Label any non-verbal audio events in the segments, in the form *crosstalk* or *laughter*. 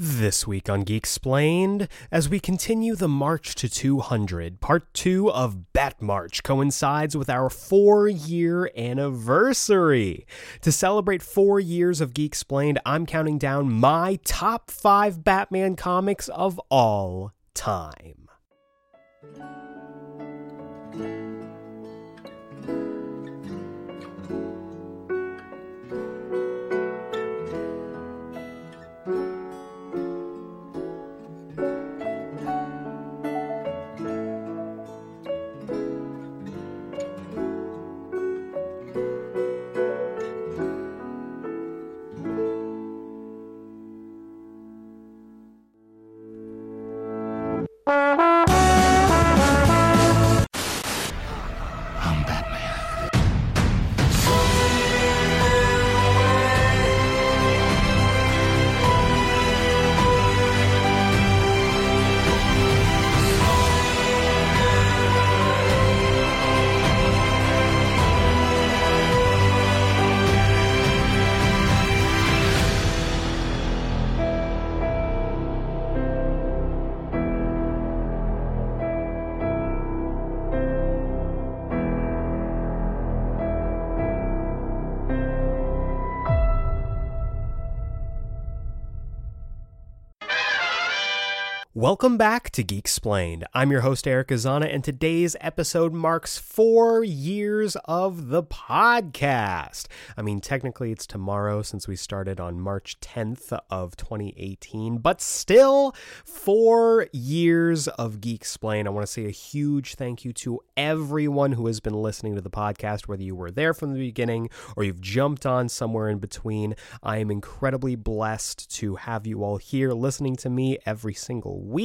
This week on Geeksplained, as we continue the March to 200, part two of Bat March coincides with our four year anniversary. To celebrate four years of Geeksplained, I'm counting down my top five Batman comics of all time. Welcome back to Geeksplained. I'm your host, Eric Azana, and today's episode marks four years of the podcast. I mean, technically it's tomorrow since we started on March 10th of 2018, but still four years of Geeksplained. I want to say a huge thank you to everyone who has been listening to the podcast, whether you were there from the beginning or you've jumped on somewhere in between. I am incredibly blessed to have you all here listening to me every single week.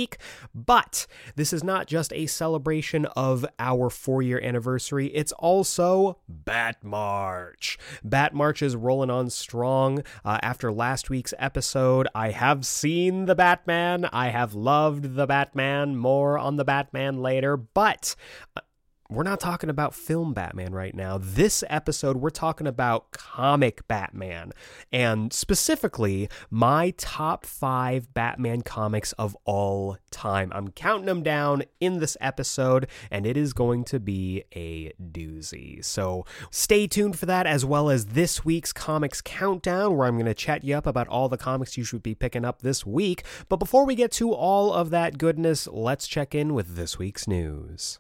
But this is not just a celebration of our four year anniversary, it's also Bat March. Bat March is rolling on strong. Uh, after last week's episode, I have seen the Batman, I have loved the Batman, more on the Batman later, but. We're not talking about film Batman right now. This episode, we're talking about comic Batman, and specifically my top five Batman comics of all time. I'm counting them down in this episode, and it is going to be a doozy. So stay tuned for that, as well as this week's comics countdown, where I'm going to chat you up about all the comics you should be picking up this week. But before we get to all of that goodness, let's check in with this week's news.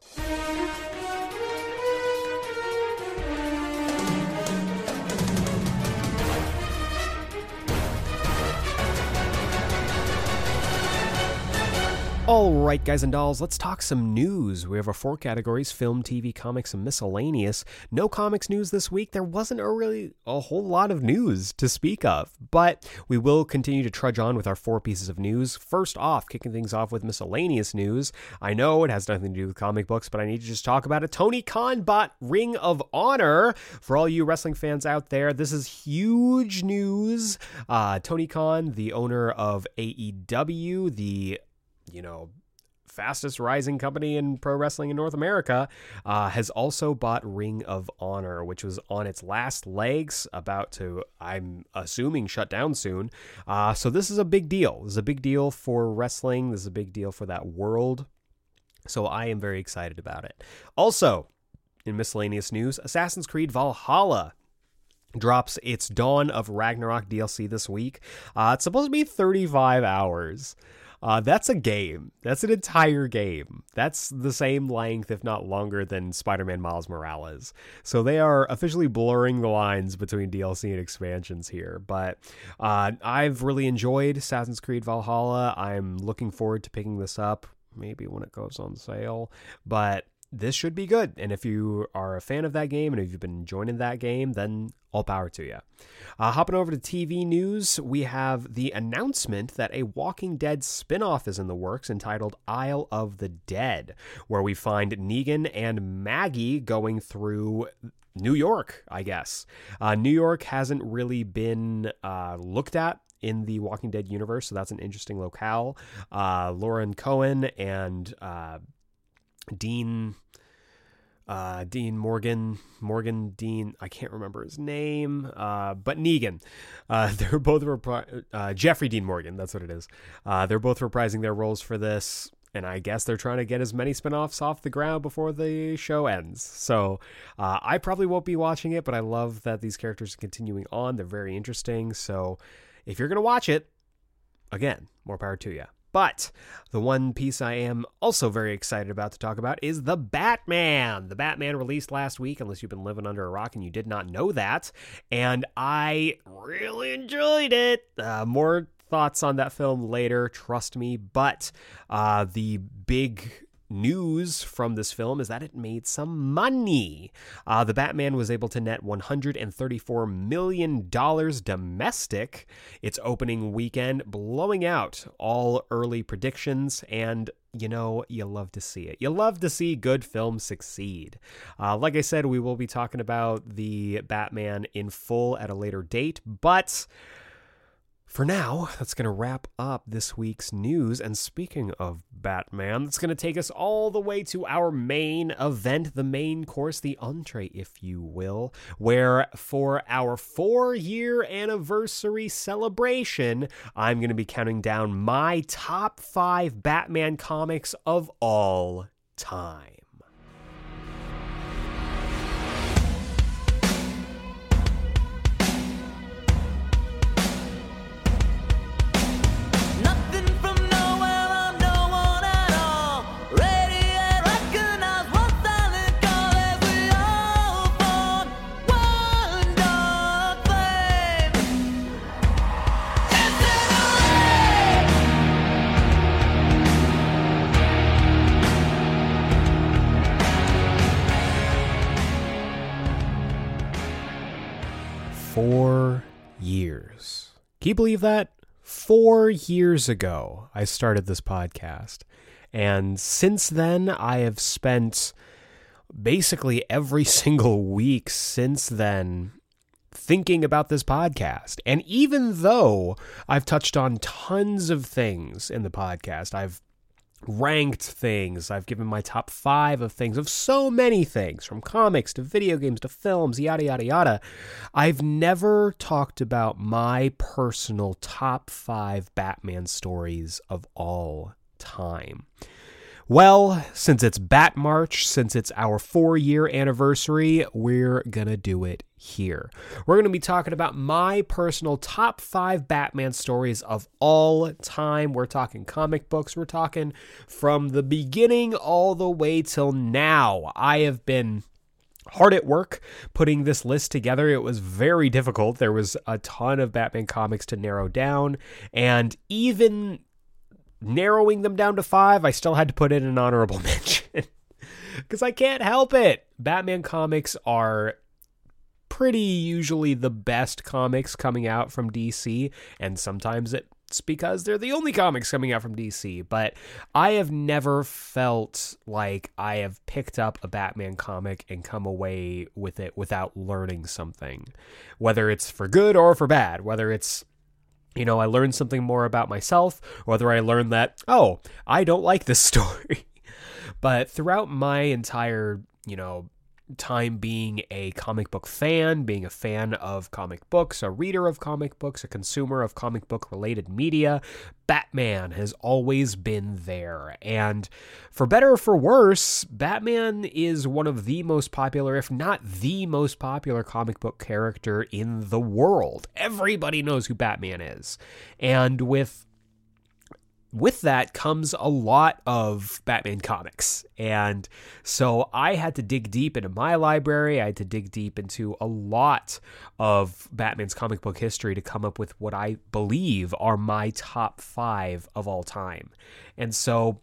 All right, guys and dolls, let's talk some news. We have our four categories film, TV, comics, and miscellaneous. No comics news this week. There wasn't a really a whole lot of news to speak of, but we will continue to trudge on with our four pieces of news. First off, kicking things off with miscellaneous news. I know it has nothing to do with comic books, but I need to just talk about it. Tony Khan bought Ring of Honor. For all you wrestling fans out there, this is huge news. Uh, Tony Khan, the owner of AEW, the you know, fastest rising company in pro wrestling in North America, uh, has also bought Ring of Honor, which was on its last legs, about to, I'm assuming, shut down soon. Uh, so this is a big deal. This is a big deal for wrestling. This is a big deal for that world. So I am very excited about it. Also, in miscellaneous news, Assassin's Creed Valhalla drops its Dawn of Ragnarok DLC this week. Uh, it's supposed to be 35 hours. Uh, that's a game. That's an entire game. That's the same length, if not longer, than Spider Man Miles Morales. So they are officially blurring the lines between DLC and expansions here. But uh, I've really enjoyed Assassin's Creed Valhalla. I'm looking forward to picking this up, maybe when it goes on sale. But this should be good. And if you are a fan of that game and if you've been enjoying that game, then all power to you. Uh, hopping over to TV news, we have the announcement that a Walking Dead spinoff is in the works entitled Isle of the Dead, where we find Negan and Maggie going through New York, I guess. Uh, New York hasn't really been uh, looked at in the Walking Dead universe, so that's an interesting locale. Uh, Lauren Cohan and uh, Dean uh, Dean Morgan, Morgan Dean, I can't remember his name, uh, but Negan. Uh, *laughs* they're both repri- uh, Jeffrey Dean Morgan. That's what it is. Uh, they're both reprising their roles for this, and I guess they're trying to get as many spinoffs off the ground before the show ends. So uh, I probably won't be watching it, but I love that these characters are continuing on. They're very interesting. So if you're gonna watch it, again, more power to you. But the one piece I am also very excited about to talk about is The Batman. The Batman released last week, unless you've been living under a rock and you did not know that. And I really enjoyed it. Uh, more thoughts on that film later, trust me. But uh, the big news from this film is that it made some money. Uh, the Batman was able to net $134 million domestic its opening weekend, blowing out all early predictions. And you know, you love to see it. You love to see good films succeed. Uh, like I said, we will be talking about the Batman in full at a later date, but for now, that's going to wrap up this week's news. And speaking of Batman, that's going to take us all the way to our main event, the main course, the entree, if you will, where for our four year anniversary celebration, I'm going to be counting down my top five Batman comics of all time. Four years. Can you believe that? Four years ago, I started this podcast. And since then, I have spent basically every *laughs* single week since then thinking about this podcast. And even though I've touched on tons of things in the podcast, I've ranked things. I've given my top five of things, of so many things, from comics to video games to films, yada, yada, yada. I've never talked about my personal top five Batman stories of all time. Well, since it's Bat March, since it's our four year anniversary, we're gonna do it here. We're gonna be talking about my personal top five Batman stories of all time. We're talking comic books, we're talking from the beginning all the way till now. I have been hard at work putting this list together. It was very difficult. There was a ton of Batman comics to narrow down, and even narrowing them down to five, I still had to put in an honorable *laughs* mention because I can't help it. Batman comics are pretty usually the best comics coming out from DC, and sometimes it's because they're the only comics coming out from DC. But I have never felt like I have picked up a Batman comic and come away with it without learning something, whether it's for good or for bad, whether it's you know, I learned something more about myself, whether I learned that, oh, I don't like this *laughs* story. but throughout my entire, you know, time being a comic book fan, being a fan of comic books, a reader of comic books, a consumer of comic book related media, Batman has always been there. And for better or for worse, Batman is one of the most popular, if not the most popular comic book character in the world. Everybody knows who Batman is. And with with that comes a lot of Batman comics. And so I had to dig deep into my library. I had to dig deep into a lot of Batman's comic book history to come up with what I believe are my top five of all time. And so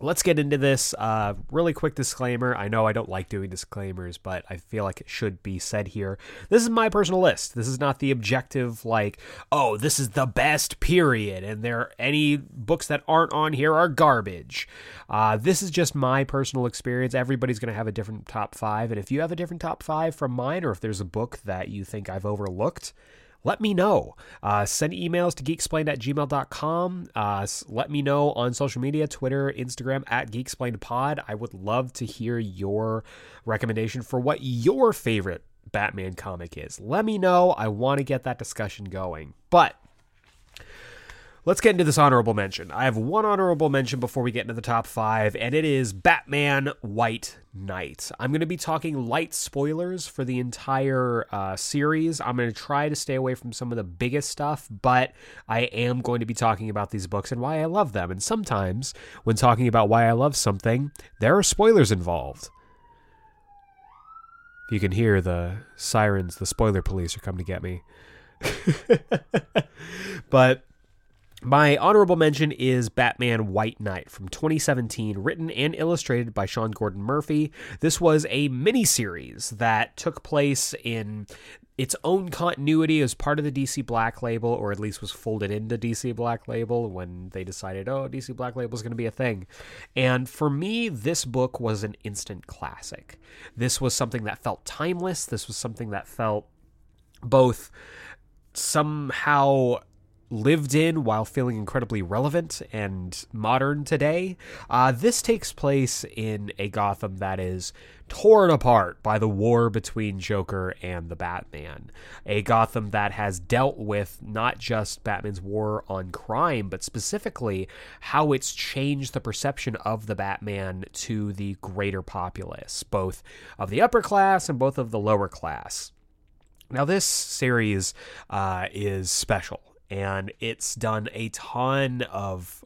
let's get into this. Uh, really quick disclaimer. I know I don't like doing disclaimers, but I feel like it should be said here. This is my personal list. This is not the objective, like, oh, this is the best period, and there any books that aren't on here are garbage. Uh, this is just my personal experience. Everybody's going to have a different top five, and if you have a different top five from mine, or if there's a book that you think I've overlooked, let me know. Uh, send emails to geeksplained at gmail.com. Uh, let me know on social media Twitter, Instagram at geeksplainedpod. I would love to hear your recommendation for what your favorite Batman comic is. Let me know. I want to get that discussion going. But Let's get into this honorable mention. I have one honorable mention before we get into the top five, and it is Batman White Knight. I'm going to be talking light spoilers for the entire uh, series. I'm going to try to stay away from some of the biggest stuff, but I am going to be talking about these books and why I love them. And sometimes, when talking about why I love something, there are spoilers involved. You can hear the sirens, the spoiler police are coming to get me. *laughs* but my honorable mention is Batman White Knight from 2017, written and illustrated by Sean Gordon Murphy. This was a miniseries that took place in its own continuity as part of the DC Black Label, or at least was folded into DC Black Label when they decided, oh, DC Black Label is going to be a thing. And for me, this book was an instant classic. This was something that felt timeless. This was something that felt both somehow lived in while feeling incredibly relevant and modern today. Uh, this takes place in a Gotham that is torn apart by the war between Joker and the Batman. A Gotham that has dealt with not just Batman's war on crime, but specifically how it's changed the perception of the Batman to the greater populace, both of the upper class and both of the lower class. Now, this series uh, is special, and it's done a ton of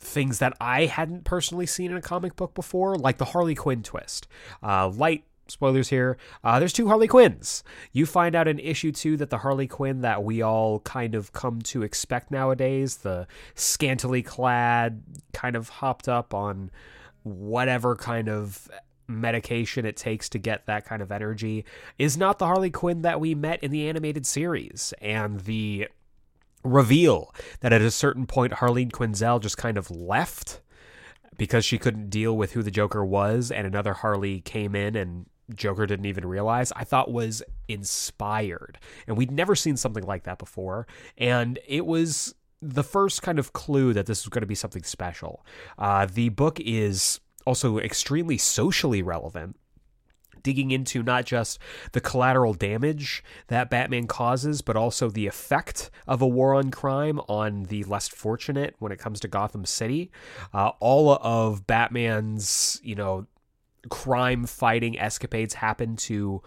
things that I hadn't personally seen in a comic book before, like the Harley Quinn twist. Uh, light spoilers here. Uh, there's two Harley Quinns. You find out in issue two that the Harley Quinn that we all kind of come to expect nowadays, the scantily clad, kind of hopped up on whatever kind of medication it takes to get that kind of energy is not the Harley Quinn that we met in the animated series. And the reveal that at a certain point Harleen Quinzel just kind of left because she couldn't deal with who the Joker was and another Harley came in and Joker didn't even realize, I thought was inspired. And we'd never seen something like that before. And it was the first kind of clue that this was going to be something special. Uh, the book is also extremely socially relevant digging into not just the collateral damage that Batman causes, but also the effect of a war on crime on the less fortunate when it comes to Gotham City. Uh, all of Batman's, you know, crime fighting escapades happen to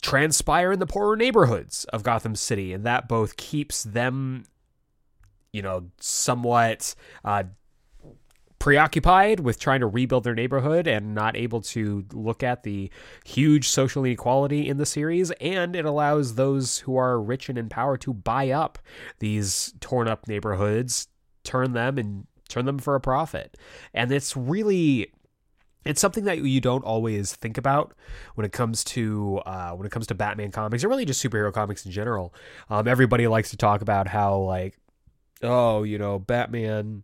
transpire in the poorer neighborhoods of Gotham City, and that both keeps them, you know, somewhat uh, preoccupied with trying to rebuild their neighborhood and not able to look at the huge social inequality in the series. And it allows those who are rich and in power to buy up these torn up neighborhoods, turn them and turn them for a profit. And it's really it's something that you don't always think about when it comes to uh, when it comes to Batman comics or really just superhero comics in general. Um, everybody likes to talk about how like, oh, you know, Batman.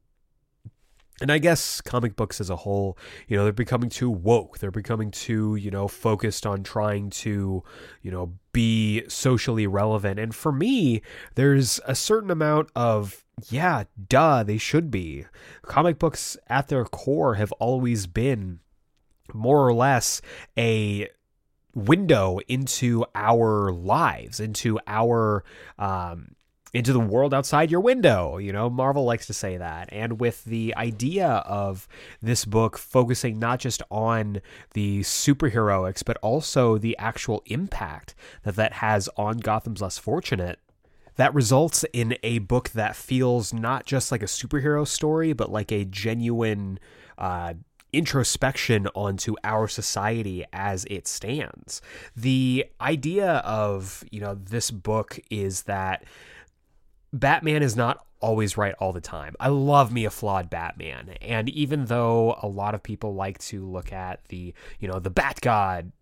And I guess comic books as a whole, you know, they're becoming too woke. They're becoming too, you know, focused on trying to, you know, be socially relevant. And for me, there's a certain amount of yeah, duh, they should be. Comic books at their core have always been more or less a window into our lives, into our um, into the world outside your window. You know, Marvel likes to say that. And with the idea of this book focusing not just on the superheroics, but also the actual impact that that has on Gotham's less fortunate. That results in a book that feels not just like a superhero story, but like a genuine uh, introspection onto our society as it stands. The idea of, you know, this book is that Batman is not always right all the time. I love me a flawed Batman. And even though a lot of people like to look at the, you know, the Bat God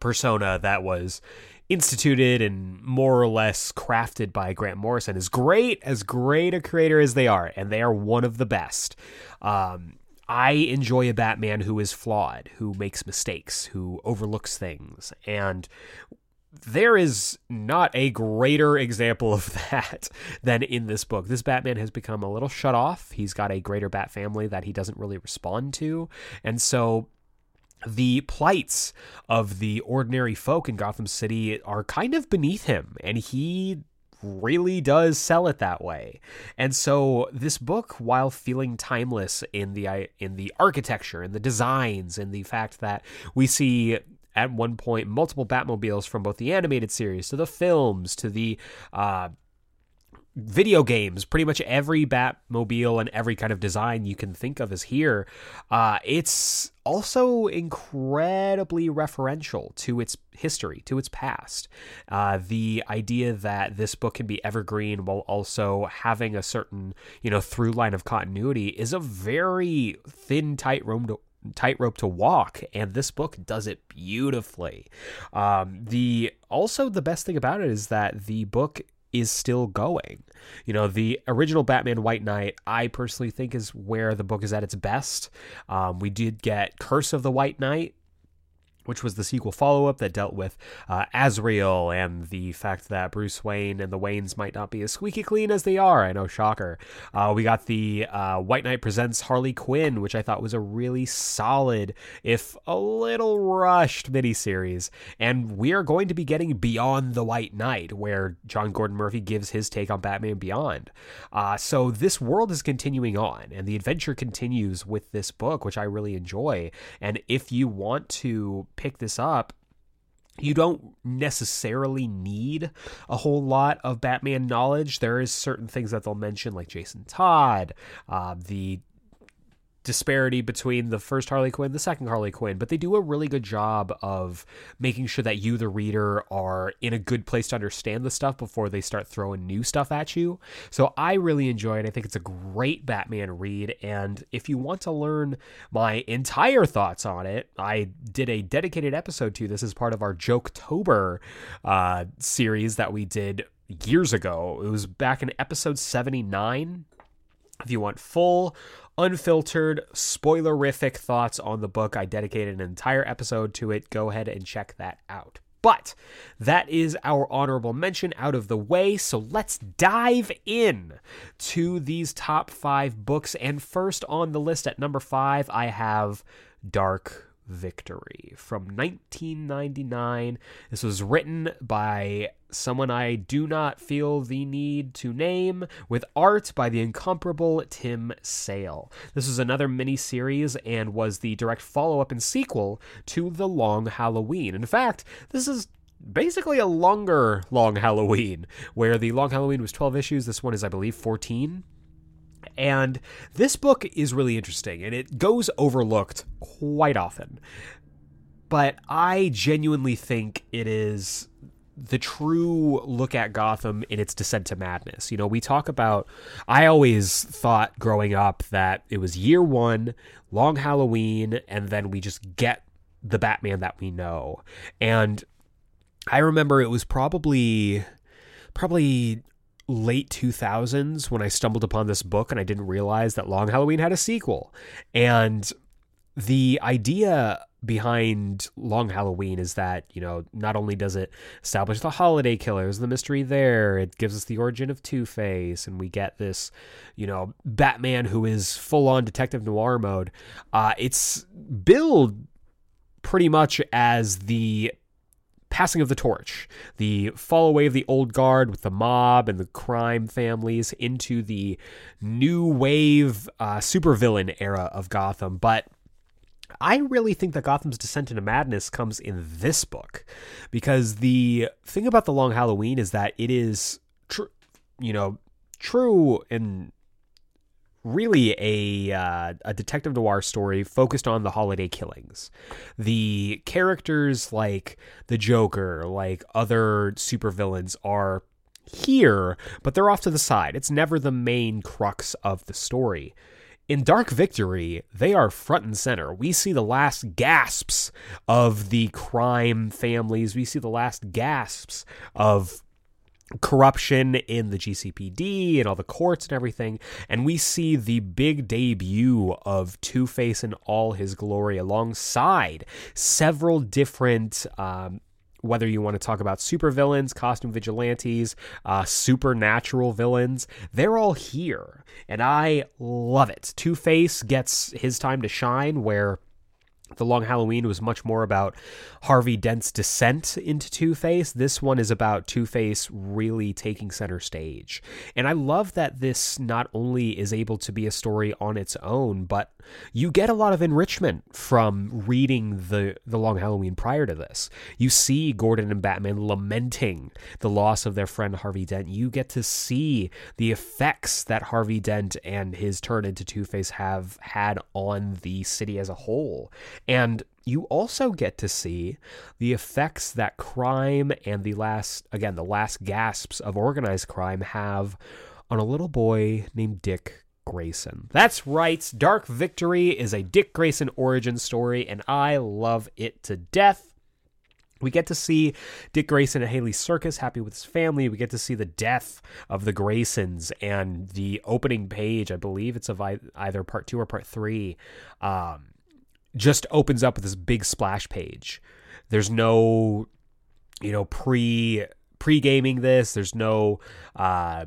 persona that was instituted and more or less crafted by Grant Morrison as great as great a creator as they are, and they are one of the best. Um, I enjoy a Batman who is flawed, who makes mistakes, who overlooks things, and there is not a greater example of that than in this book. This Batman has become a little shut off. He's got a greater bat family that he doesn't really respond to. And so the plights of the ordinary folk in Gotham City are kind of beneath him, and he really does sell it that way. And so this book while feeling timeless in the in the architecture and the designs and the fact that we see at one point multiple Batmobiles from both the animated series to the films to the uh, video games. Pretty much every batmobile and every kind of design you can think of is here. Uh, it's also incredibly referential to its history to its past. Uh, the idea that this book can be evergreen while also having a certain you know through line of continuity is a very thin tight rope to, tightrope to walk and this book does it beautifully um, the also the best thing about it is that the book is still going. You know, the original Batman White Knight, I personally think is where the book is at its best. Um, we did get Curse of the White Knight, which was the sequel follow up that dealt with uh, Azrael and the fact that Bruce Wayne and the Waynes might not be as squeaky clean as they are. I know, shocker. Uh, we got the uh, White Knight Presents Harley Quinn, which I thought was a really solid, if a little rushed miniseries. And we are going to be getting Beyond the White Knight, where Sean Gordon Murphy gives his take on Batman Beyond. Uh, so this world is continuing on, and the adventure continues with this book, which I really enjoy. And if you want to pick this up, you don't necessarily need a whole lot of Batman knowledge. There is certain things that they'll mention, like Jason Todd, uh, the disparity between the first Harley Quinn, the second Harley Quinn, but they do a really good job of making sure that you, the reader, are in a good place to understand the stuff before they start throwing new stuff at you. So I really enjoy it. I think it's a great Batman read. And if you want to learn my entire thoughts on it, I did a dedicated episode to this as part of our Joketober uh, series that we did years ago. It was back in episode 79. If you want full unfiltered, spoilerific thoughts on the book. I dedicated an entire episode to it. Go ahead and check that out. But that is our honorable mention out of the way. So let's dive in to these top five books. And first on the list at number five, I have Dark Victory from 1999. This was written by someone I do not feel the need to name, with art by the incomparable Tim Sale. This was another mini series and was the direct follow up and sequel to The Long Halloween. In fact, this is basically a longer Long Halloween, where the Long Halloween was 12 issues. This one is, I believe, 14. And this book is really interesting and it goes overlooked quite often. But I genuinely think it is the true look at Gotham in its descent to madness. You know, we talk about, I always thought growing up that it was year one, long Halloween, and then we just get the Batman that we know. And I remember it was probably, probably late 2000s when I stumbled upon this book and I didn't realize that Long Halloween had a sequel. And the idea behind Long Halloween is that, you know, not only does it establish the holiday killers, the mystery there, it gives us the origin of Two Face, and we get this, you know, Batman who is full on detective noir mode. Uh, it's billed pretty much as the passing of the torch, the fall away of the old guard with the mob and the crime families into the new wave uh, supervillain era of Gotham. But I really think that Gotham's descent into madness comes in this book because the thing about the Long Halloween is that it is, tr- you know, true and really a uh, a detective noir story focused on the holiday killings. The characters like the Joker, like other supervillains are here, but they're off to the side. It's never the main crux of the story. In Dark Victory, they are front and center. We see the last gasps of the crime families. We see the last gasps of corruption in the GCPD and all the courts and everything. And we see the big debut of Two Face in all his glory alongside several different. Um, whether you want to talk about supervillains, costume vigilantes, uh, supernatural villains, they're all here. And I love it. Two Face gets his time to shine where the Long Halloween was much more about Harvey Dent's descent into Two Face. This one is about Two Face really taking center stage. And I love that this not only is able to be a story on its own, but you get a lot of enrichment from reading the, the Long Halloween prior to this. You see Gordon and Batman lamenting the loss of their friend Harvey Dent. You get to see the effects that Harvey Dent and his turn into Two Face have had on the city as a whole. And you also get to see the effects that crime and the last, again, the last gasps of organized crime have on a little boy named Dick Grayson. That's right, Dark Victory is a Dick Grayson origin story, and I love it to death. We get to see Dick Grayson at Haly Circus happy with his family. We get to see the death of the Graysons and the opening page. I believe it's of either part two or part three. Um, just opens up with this big splash page. There's no, you know, pre pre gaming this. There's no uh,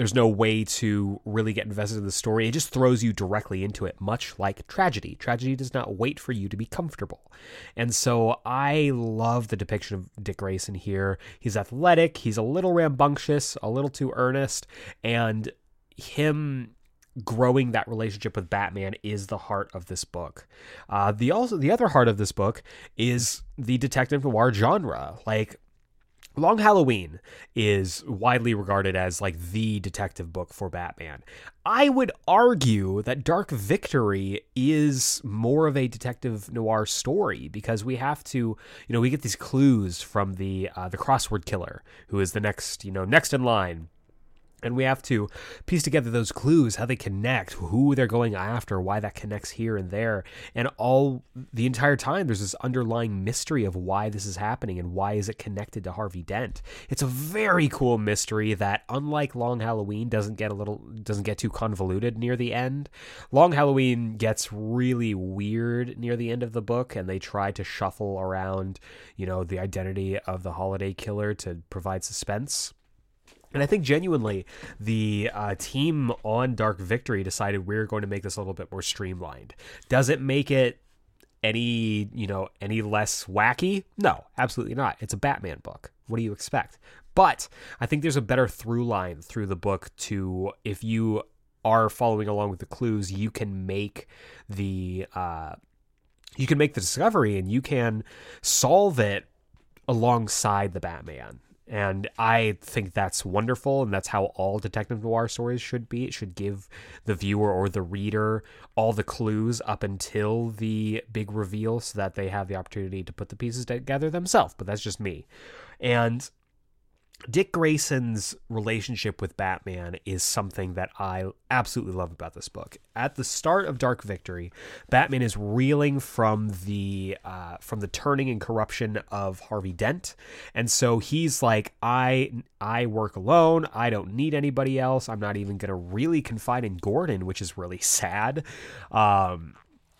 there's no way to really get invested in the story. It just throws you directly into it, much like tragedy. Tragedy does not wait for you to be comfortable. And so I love the depiction of Dick Grayson here. He's athletic, he's a little rambunctious, a little too earnest, and him growing that relationship with Batman is the heart of this book. Uh, the also the other heart of this book is the detective noir genre. Like Long Halloween is widely regarded as like the detective book for Batman. I would argue that Dark Victory is more of a detective noir story because we have to, you know, we get these clues from the uh, the crossword killer who is the next, you know, next in line and we have to piece together those clues how they connect who they're going after why that connects here and there. And all the entire time there's this underlying mystery of why this is happening and why is it connected to harvey dent. It's a very cool mystery that unlike long halloween doesn't get a little doesn't get too convoluted near the end. Long halloween gets really weird near the end of the book and they try to shuffle around you know the identity of the holiday killer to provide suspense and I think genuinely the uh, team on Dark Victory decided we're going to make this a little bit more streamlined. Does it make it any, you know, any less wacky? No, absolutely not. It's a Batman book. What do you expect? But I think there's a better through line through the book to if you are following along with the clues, you can make the uh, you can make the discovery and you can solve it alongside the Batman. And I think that's wonderful, and that's how all detective noir stories should be. It should give the viewer or the reader all the clues up until the big reveal so that they have the opportunity to put the pieces together themselves. But that's just me. And Dick Grayson's relationship with Batman is something that I absolutely love about this book. At the start of Dark Victory, Batman is reeling from the uh, from the turning and corruption of Harvey Dent, and so he's like, "I I work alone. I don't need anybody else. I'm not even gonna really confide in Gordon, which is really sad." Um,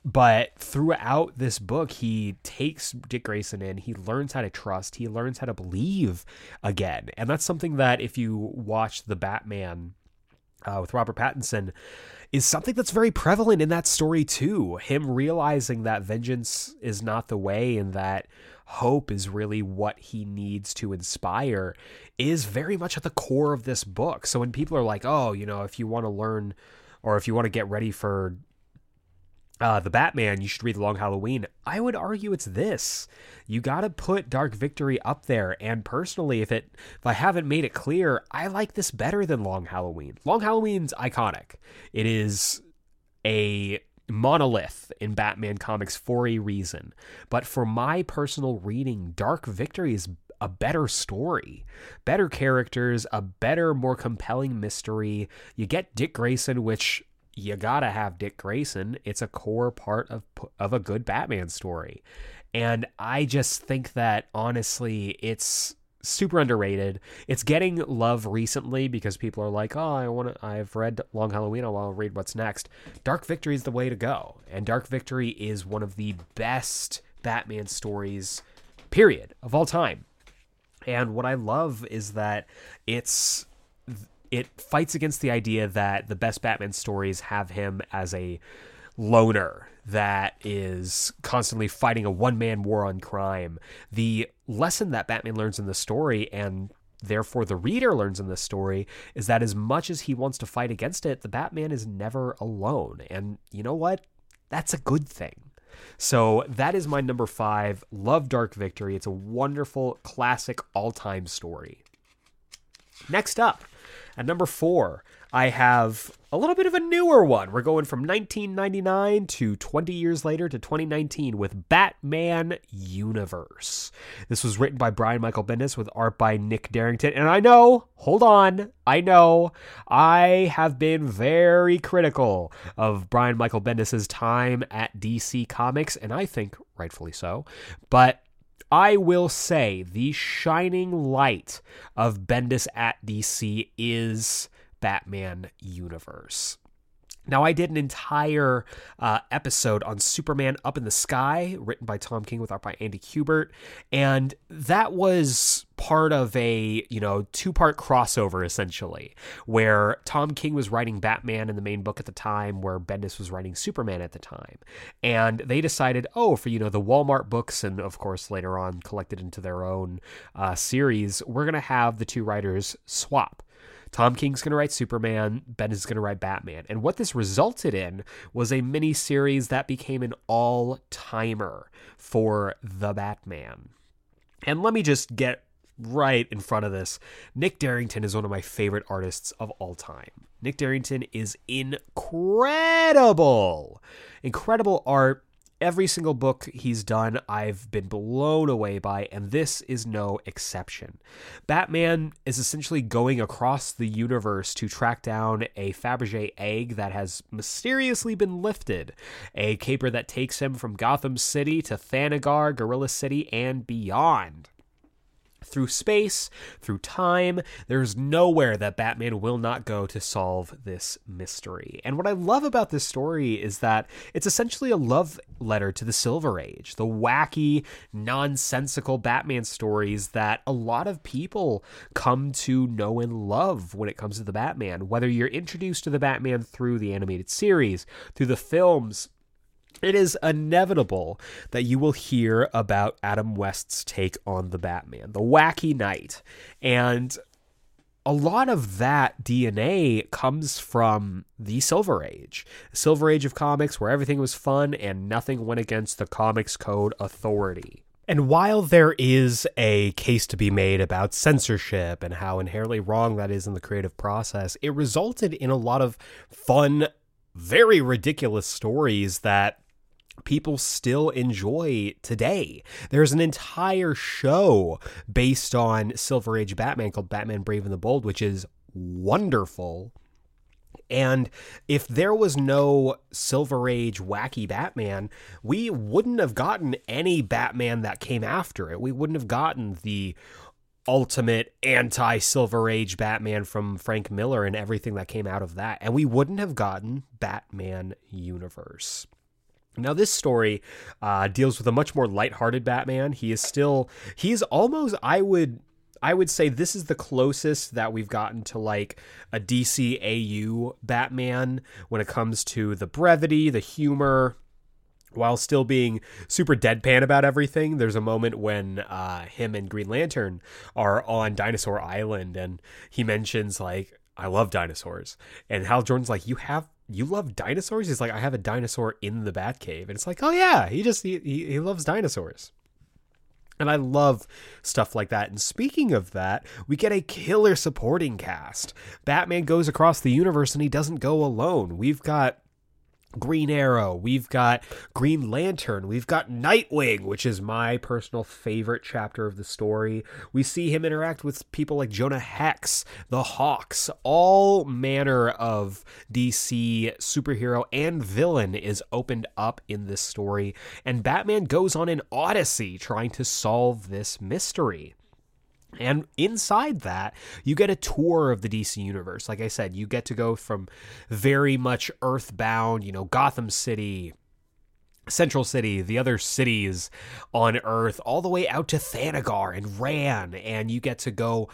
but throughout this book he takes dick grayson in he learns how to trust he learns how to believe again. And that's something that if you watch the batman uh, with robert pattinson is something that's very prevalent in that story too. Him realizing that vengeance is not the way and that hope is really what he needs to inspire is very much at the core of this book. So when people are like oh you know if you want to learn or if you want to get ready for uh, the Batman, you should read The Long Halloween. I would argue it's this. You got to put Dark Victory up there. And personally, if it if I haven't made it clear, I like this better than Long Halloween. Long Halloween's iconic. It is a monolith in Batman comics for a reason. But for my personal reading, Dark Victory is a better story, better characters, a better, more compelling mystery. You get Dick Grayson, which you gotta have Dick Grayson. It's a core part of of a good Batman story, and I just think that honestly, it's super underrated. It's getting love recently because people are like, "Oh, I want to. I've read Long Halloween. I want to read what's next." Dark Victory is the way to go, and Dark Victory is one of the best Batman stories period, of all time. And what I love is that it's it fights against the idea that the best Batman stories have him as a loner that is constantly fighting a one man war on crime. The lesson that Batman learns in the story and therefore the reader learns in this story is that as much as he wants to fight against it, the Batman is never alone. And you know what? That's a good thing. So that is my number five. Love Dark Victory. It's a wonderful, classic, all time story. Next up, at number four, I have a little bit of a newer one. We're going from 1999 to 20 years later to 2019 with Batman Universe. This was written by Brian Michael Bendis with art by Nick Derington. And I know, hold on, I know, I have been very critical of Brian Michael Bendis' time at DC Comics, and I think rightfully so. But I will say the shining light of Bendis at DC is Batman universe. Now, I did an entire uh, episode on Superman Up in the Sky, written by Tom King with art by Andy Kubert, and that was part of a you know two part crossover essentially, where Tom King was writing Batman in the main book at the time, where Bendis was writing Superman at the time, and they decided, oh, for you know the Walmart books, and of course later on collected into their own uh, series, we're gonna have the two writers swap. Tom King's going to write Superman, Bendis going to write Batman. And what this resulted in was a mini series that became an all timer for the Batman. And let me just get right in front of this. Nick Derington is one of my favorite artists of all time. Nick Derington is incredible. Incredible art every single book he's done, I've been blown away by, and this is no exception. Batman is essentially going across the universe to track down a Fabergé egg that has mysteriously been lifted, a caper that takes him from Gotham City to Thanagar, Gorilla City, and beyond through space, through time. There's nowhere that Batman will not go to solve this mystery. And what I love about this story is that it's essentially a love letter to the Silver Age, the wacky, nonsensical Batman stories that a lot of people come to know and love when it comes to the Batman. Whether you're introduced to the Batman through the animated series, through the films, it is inevitable that you will hear about Adam West's take on the Batman, the wacky knight. And a lot of that DNA comes from the Silver Age, Silver Age of comics, where everything was fun and nothing went against the Comics Code authority. And while there is a case to be made about censorship and how inherently wrong that is in the creative process, it resulted in a lot of fun, very ridiculous stories that people still enjoy today. There's an entire show based on Silver Age Batman called Batman Brave and the Bold, which is wonderful. And if there was no Silver Age wacky Batman, we wouldn't have gotten any Batman that came after it. We wouldn't have gotten the ultimate anti Silver Age Batman from Frank Miller and everything that came out of that. And we wouldn't have gotten Batman Universe. Now, this story uh, deals with a much more lighthearted Batman. He is still, he's almost, I would, I would say this is the closest that we've gotten to like a DCAU Batman when it comes to the brevity, the humor, while still being super deadpan about everything. There's a moment when uh, him and Green Lantern are on Dinosaur Island, and he mentions like, "I love dinosaurs," and Hal Jordan's like, "You have you love dinosaurs? He's like, I have a dinosaur in the Batcave. And it's like, oh yeah, he just he, he loves dinosaurs. And I love stuff like that. And speaking of that, we get a killer supporting cast. Batman goes across the universe and he doesn't go alone. We've got Green Arrow, we've got Green Lantern, we've got Nightwing, which is my personal favorite chapter of the story. We see him interact with people like Jonah Hex, the Hawks, all manner of DC superhero and villain is opened up in this story, and Batman goes on an odyssey trying to solve this mystery. And inside that, you get a tour of the DC universe. Like I said, you get to go from very much earthbound, you know, Gotham City, Central City, the other cities on Earth, all the way out to Thanagar and Rann, and you get to go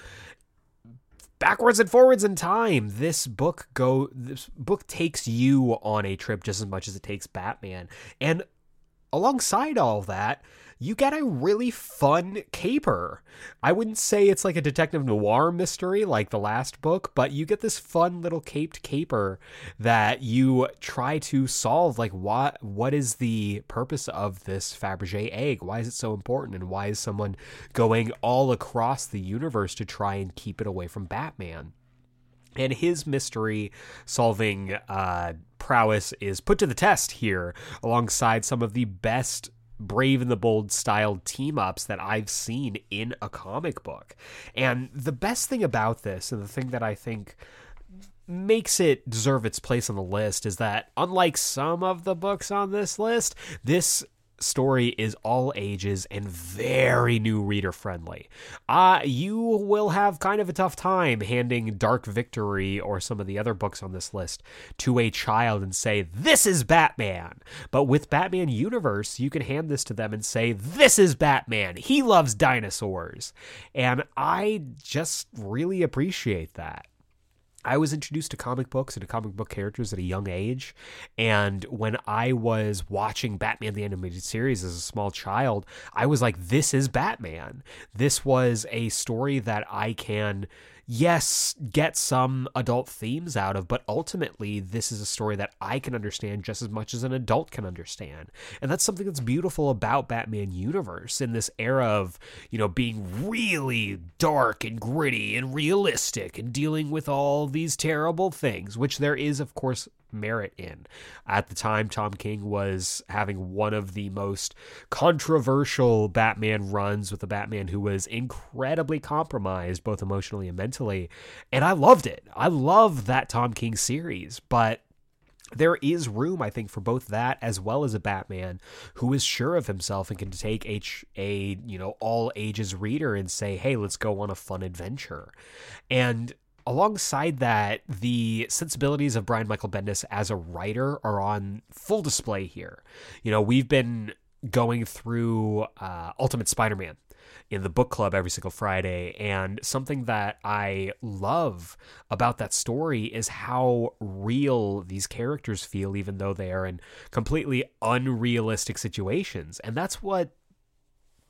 backwards and forwards in time. This book go this book takes you on a trip just as much as it takes Batman. And alongside all that, you get a really fun caper. I wouldn't say it's like a detective noir mystery like the last book, but you get this fun little caped caper that you try to solve like what what is the purpose of this Fabergé egg? Why is it so important and why is someone going all across the universe to try and keep it away from Batman? and his mystery solving uh, prowess is put to the test here alongside some of the best brave and the bold styled team ups that I've seen in a comic book. And the best thing about this, and the thing that I think makes it deserve its place on the list, is that unlike some of the books on this list, this story is all ages and very new reader friendly. Uh, you will have kind of a tough time handing Dark Victory or some of the other books on this list to a child and say, This is Batman. But with Batman Universe, you can hand this to them and say, This is Batman. He loves dinosaurs. And I just really appreciate that. I was introduced to comic books and to comic book characters at a young age. And when I was watching Batman the Animated Series as a small child, I was like, this is Batman. This was a story that I can yes, get some adult themes out of, but ultimately, this is a story that I can understand just as much as an adult can understand. And that's something that's beautiful about Batman universe in this era of, you know, being really dark and gritty and realistic and dealing with all these terrible things, which there is, of course, merit in. At the time, Tom King was having one of the most controversial Batman runs with a Batman who was incredibly compromised, both emotionally and mentally. And I loved it. I love that Tom King series, but there is room, I think, for both that as well as a Batman who is sure of himself and can take a, a you know all ages reader and say, "Hey, let's go on a fun adventure." And alongside that, the sensibilities of Brian Michael Bendis as a writer are on full display here. You know, we've been going through uh, Ultimate Spider Man in the book club every single Friday. And something that I love about that story is how real these characters feel, even though they are in completely unrealistic situations. And that's what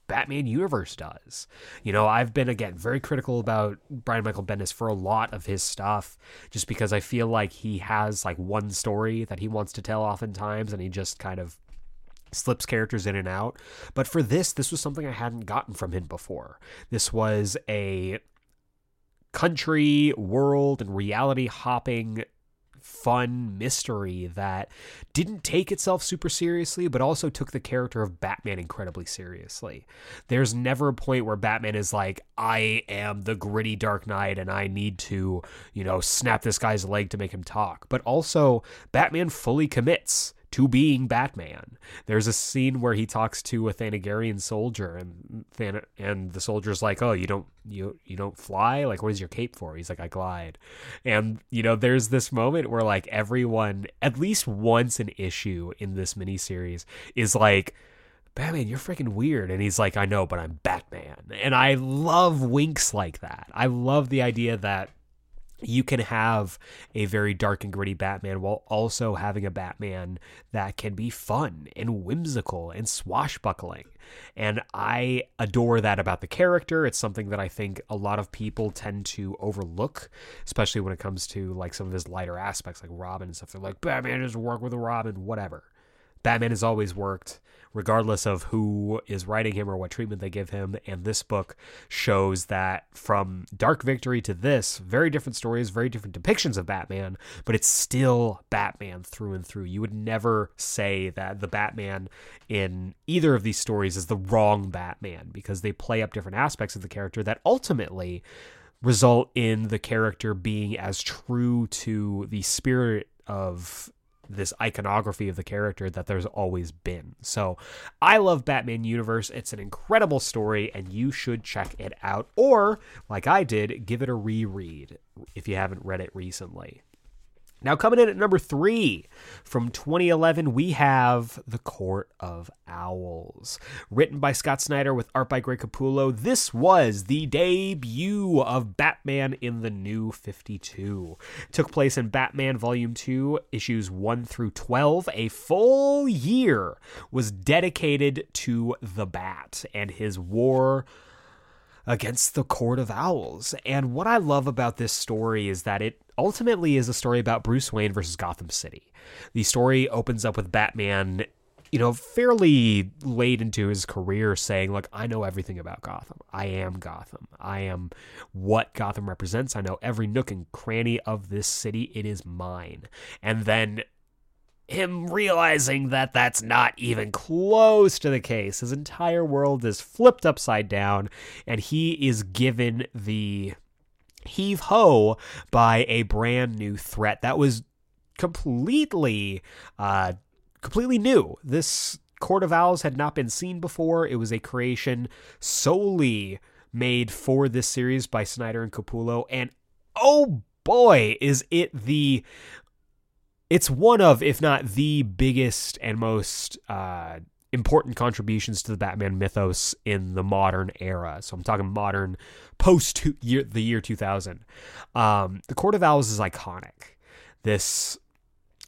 Batman universe does. You know, I've been again very critical about Brian Michael Bendis for a lot of his stuff just because I feel like he has like one story that he wants to tell oftentimes and he just kind of slips characters in and out. But for this, this was something I hadn't gotten from him before. This was a country, world, and reality hopping fun mystery that didn't take itself super seriously, but also took the character of Batman incredibly seriously. There's never a point where Batman is like, I am the gritty Dark Knight and I need to, you know, snap this guy's leg to make him talk. But also, Batman fully commits to being Batman. There's a scene where he talks to a Thanagarian soldier, and Than- and the soldier's like, "Oh, you don't you you don't fly? Like, what is your cape for?" He's like, "I glide." And you know, there's this moment where like everyone, at least once an issue in this miniseries, is like. Batman, you're freaking weird. And he's like, I know, but I'm Batman. And I love winks like that. I love the idea that you can have a very dark and gritty Batman while also having a Batman that can be fun and whimsical and swashbuckling. And I adore that about the character. It's something that I think a lot of people tend to overlook, especially when it comes to like some of his lighter aspects, like Robin and stuff. They're like, Batman doesn't work with Robin, whatever. Batman has always worked, regardless of who is writing him or what treatment they give him. And this book shows that from Dark Victory to this, very different stories, very different depictions of Batman, but it's still Batman through and through. You would never say that the Batman in either of these stories is the wrong Batman because they play up different aspects of the character that ultimately result in the character being as true to the spirit of this iconography of the character that there's always been. So I love Batman Universe. It's an incredible story, and you should check it out. Or, like I did, give it a reread if you haven't read it recently. Now, coming in at number three from 2011, we have The Court of Owls. Written by Scott Snyder with art by Greg Capullo, this was the debut of Batman in the New 52. took place in Batman Volume 2, issues 1 through 12. A full year was dedicated to the Bat and his war against the Court of Owls. And what I love about this story is that it ultimately is a story about Bruce Wayne versus Gotham City. The story opens up with Batman, you know, fairly late into his career saying, Look, I know everything about Gotham. I am Gotham. I am what Gotham represents. I know every nook and cranny of this city. It is mine. And then him realizing that that's not even close to the case. His entire world is flipped upside down, and he is given the heave ho by a brand new threat that was completely, uh, completely new. This Court of Owls had not been seen before. It was a creation solely made for this series by Snyder and Capullo, and oh boy, is it the it's one of, if not the biggest and most uh, important contributions to the Batman mythos in the modern era. So I'm talking modern post year the year 2000. Um, the Court of Owls is iconic. This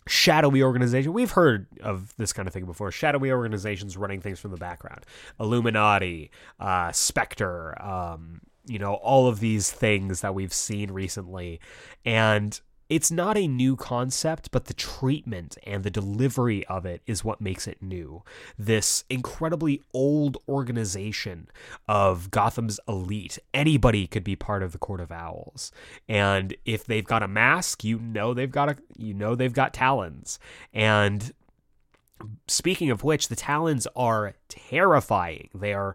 shadowy organization. We've heard of this kind of thing before. Shadowy organizations running things from the background. Illuminati, uh, Spectre, um, you know, all of these things that we've seen recently. And it's not a new concept, but the treatment and the delivery of it is what makes it new. This incredibly old organization of Gotham's elite, anybody could be part of the Court of Owls. And if they've got a mask, you know they've got a you know they've got talons. And speaking of which, the talons are terrifying. They are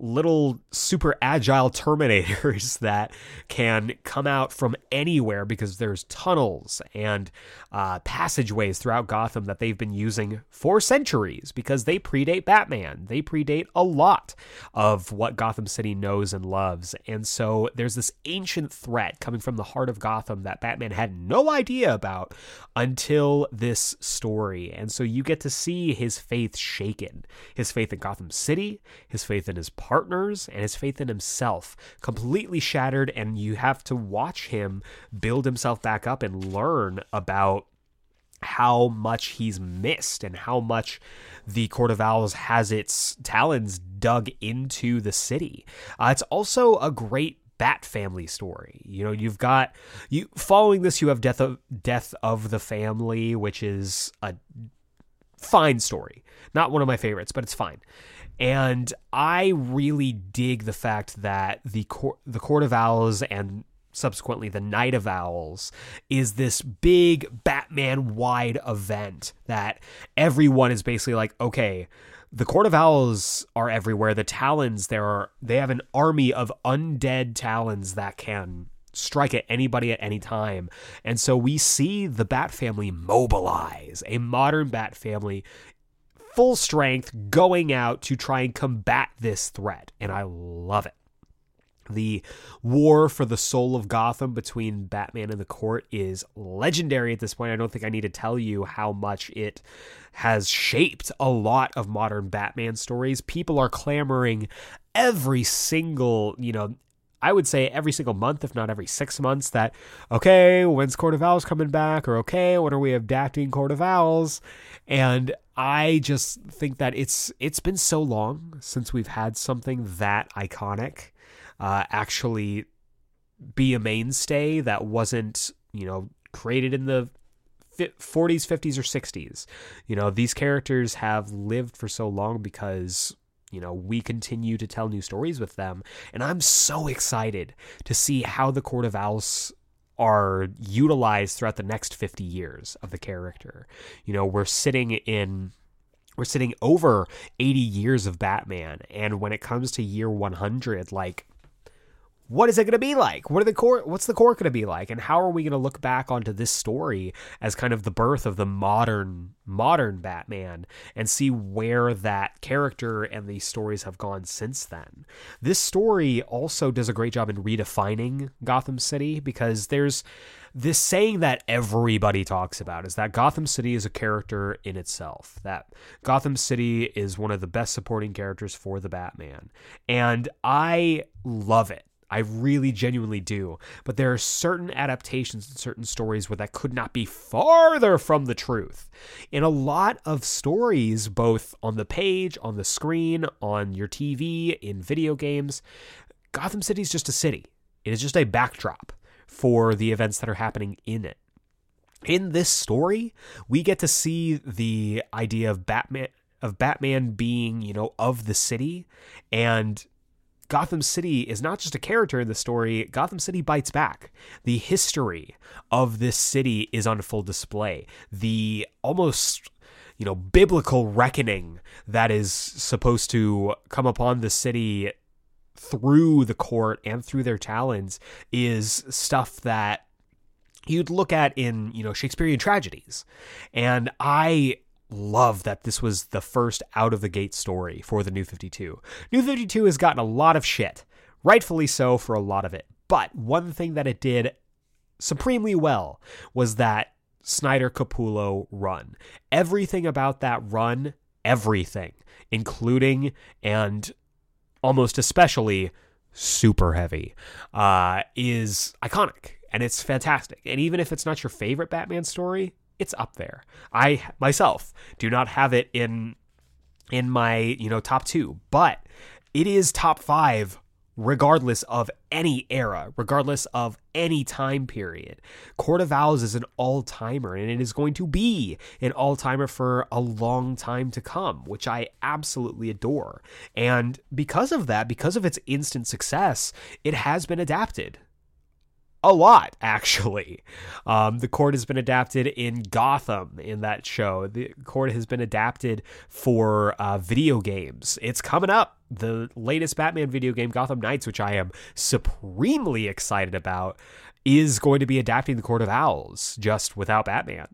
little super agile terminators *laughs* that can come out from anywhere because there's tunnels and uh, passageways throughout Gotham that they've been using for centuries because they predate Batman. They predate a lot of what Gotham City knows and loves. And so there's this ancient threat coming from the heart of Gotham that Batman had no idea about until this story. And so you get to see his faith shaken his faith in Gotham City, his faith in his partners, and his faith in himself completely shattered. And you have to watch him build himself back up and learn about how much he's missed and how much the Court of Owls has its talons dug into the city. Uh, it's also a great Bat family story. You know, you've got you following this. You have death of death of the family, which is a fine story. Not one of my favorites, but it's fine. And I really dig the fact that the court, the Court of Owls and subsequently the Night of Owls is this big Batman wide event that everyone is basically like, okay, the Court of Owls are everywhere. The Talons, there are they have an army of undead Talons that can strike at anybody at any time. And so we see the Bat family mobilize, a modern Bat family full strength going out to try and combat this threat. And I love it. The war for the soul of Gotham between Batman and the court is legendary at this point. I don't think I need to tell you how much it has shaped a lot of modern Batman stories. People are clamoring every single, you know, I would say every single month, if not every six months, that, okay, when's Court of Owls coming back? Or, okay, when are we adapting Court of Owls? And I just think that it's it's been so long since we've had something that iconic uh, actually be a mainstay that wasn't, you know, created in the 40s, 50s, or 60s. You know, these characters have lived for so long because you know, we continue to tell new stories with them. And I'm so excited to see how the Court of Owls are utilized throughout the next 50 years of the character. You know, we're sitting in we're sitting over 80 years of Batman and when it comes to year 100 like what is it going to be like? What are the core? What's the core going to be like? And how are we going to look back onto this story as kind of the birth of the modern modern Batman and see where that character and these stories have gone since then? This story also does a great job in redefining Gotham City because there's this saying that everybody talks about is that Gotham City is a character in itself. That Gotham City is one of the best supporting characters for the Batman. And I love it. I really genuinely do. But there are certain adaptations and certain stories where that could not be farther from the truth. In a lot of stories, both on the page, on the screen, on your TV, in video games, Gotham City is just a city. It is just a backdrop for the events that are happening in it. In this story, we get to see the idea of Batman of Batman being, you know, of the city and Gotham City is not just a character in the story, Gotham City bites back. The history of this city is on full display. The almost you know biblical reckoning that is supposed to come upon the city through the court and through their talons is stuff that you'd look at in you know Shakespearean tragedies and I love that this was the first out of the gate story for the New 52. New 52 has gotten a lot of shit, rightfully so for a lot of it. But one thing that it did supremely well was that Snyder Capullo run. Everything about that run, everything, including and almost especially super heavy, uh, is iconic and it's fantastic. And even if it's not your favorite Batman story, it's up there. I myself do not have it in in my you know top two, but it is top five regardless of any era, regardless of any time period. Court of Owls is an all timer, and it is going to be an all timer for a long time to come, which I absolutely adore. And because of that, because of its instant success, it has been adapted a lot actually. Um, the court has been adapted in gotham in that show. The court has been adapted for uh, video games. It's coming up. The latest batman video game gotham knights which i am supremely excited about is going to be adapting the court of owls just without batman.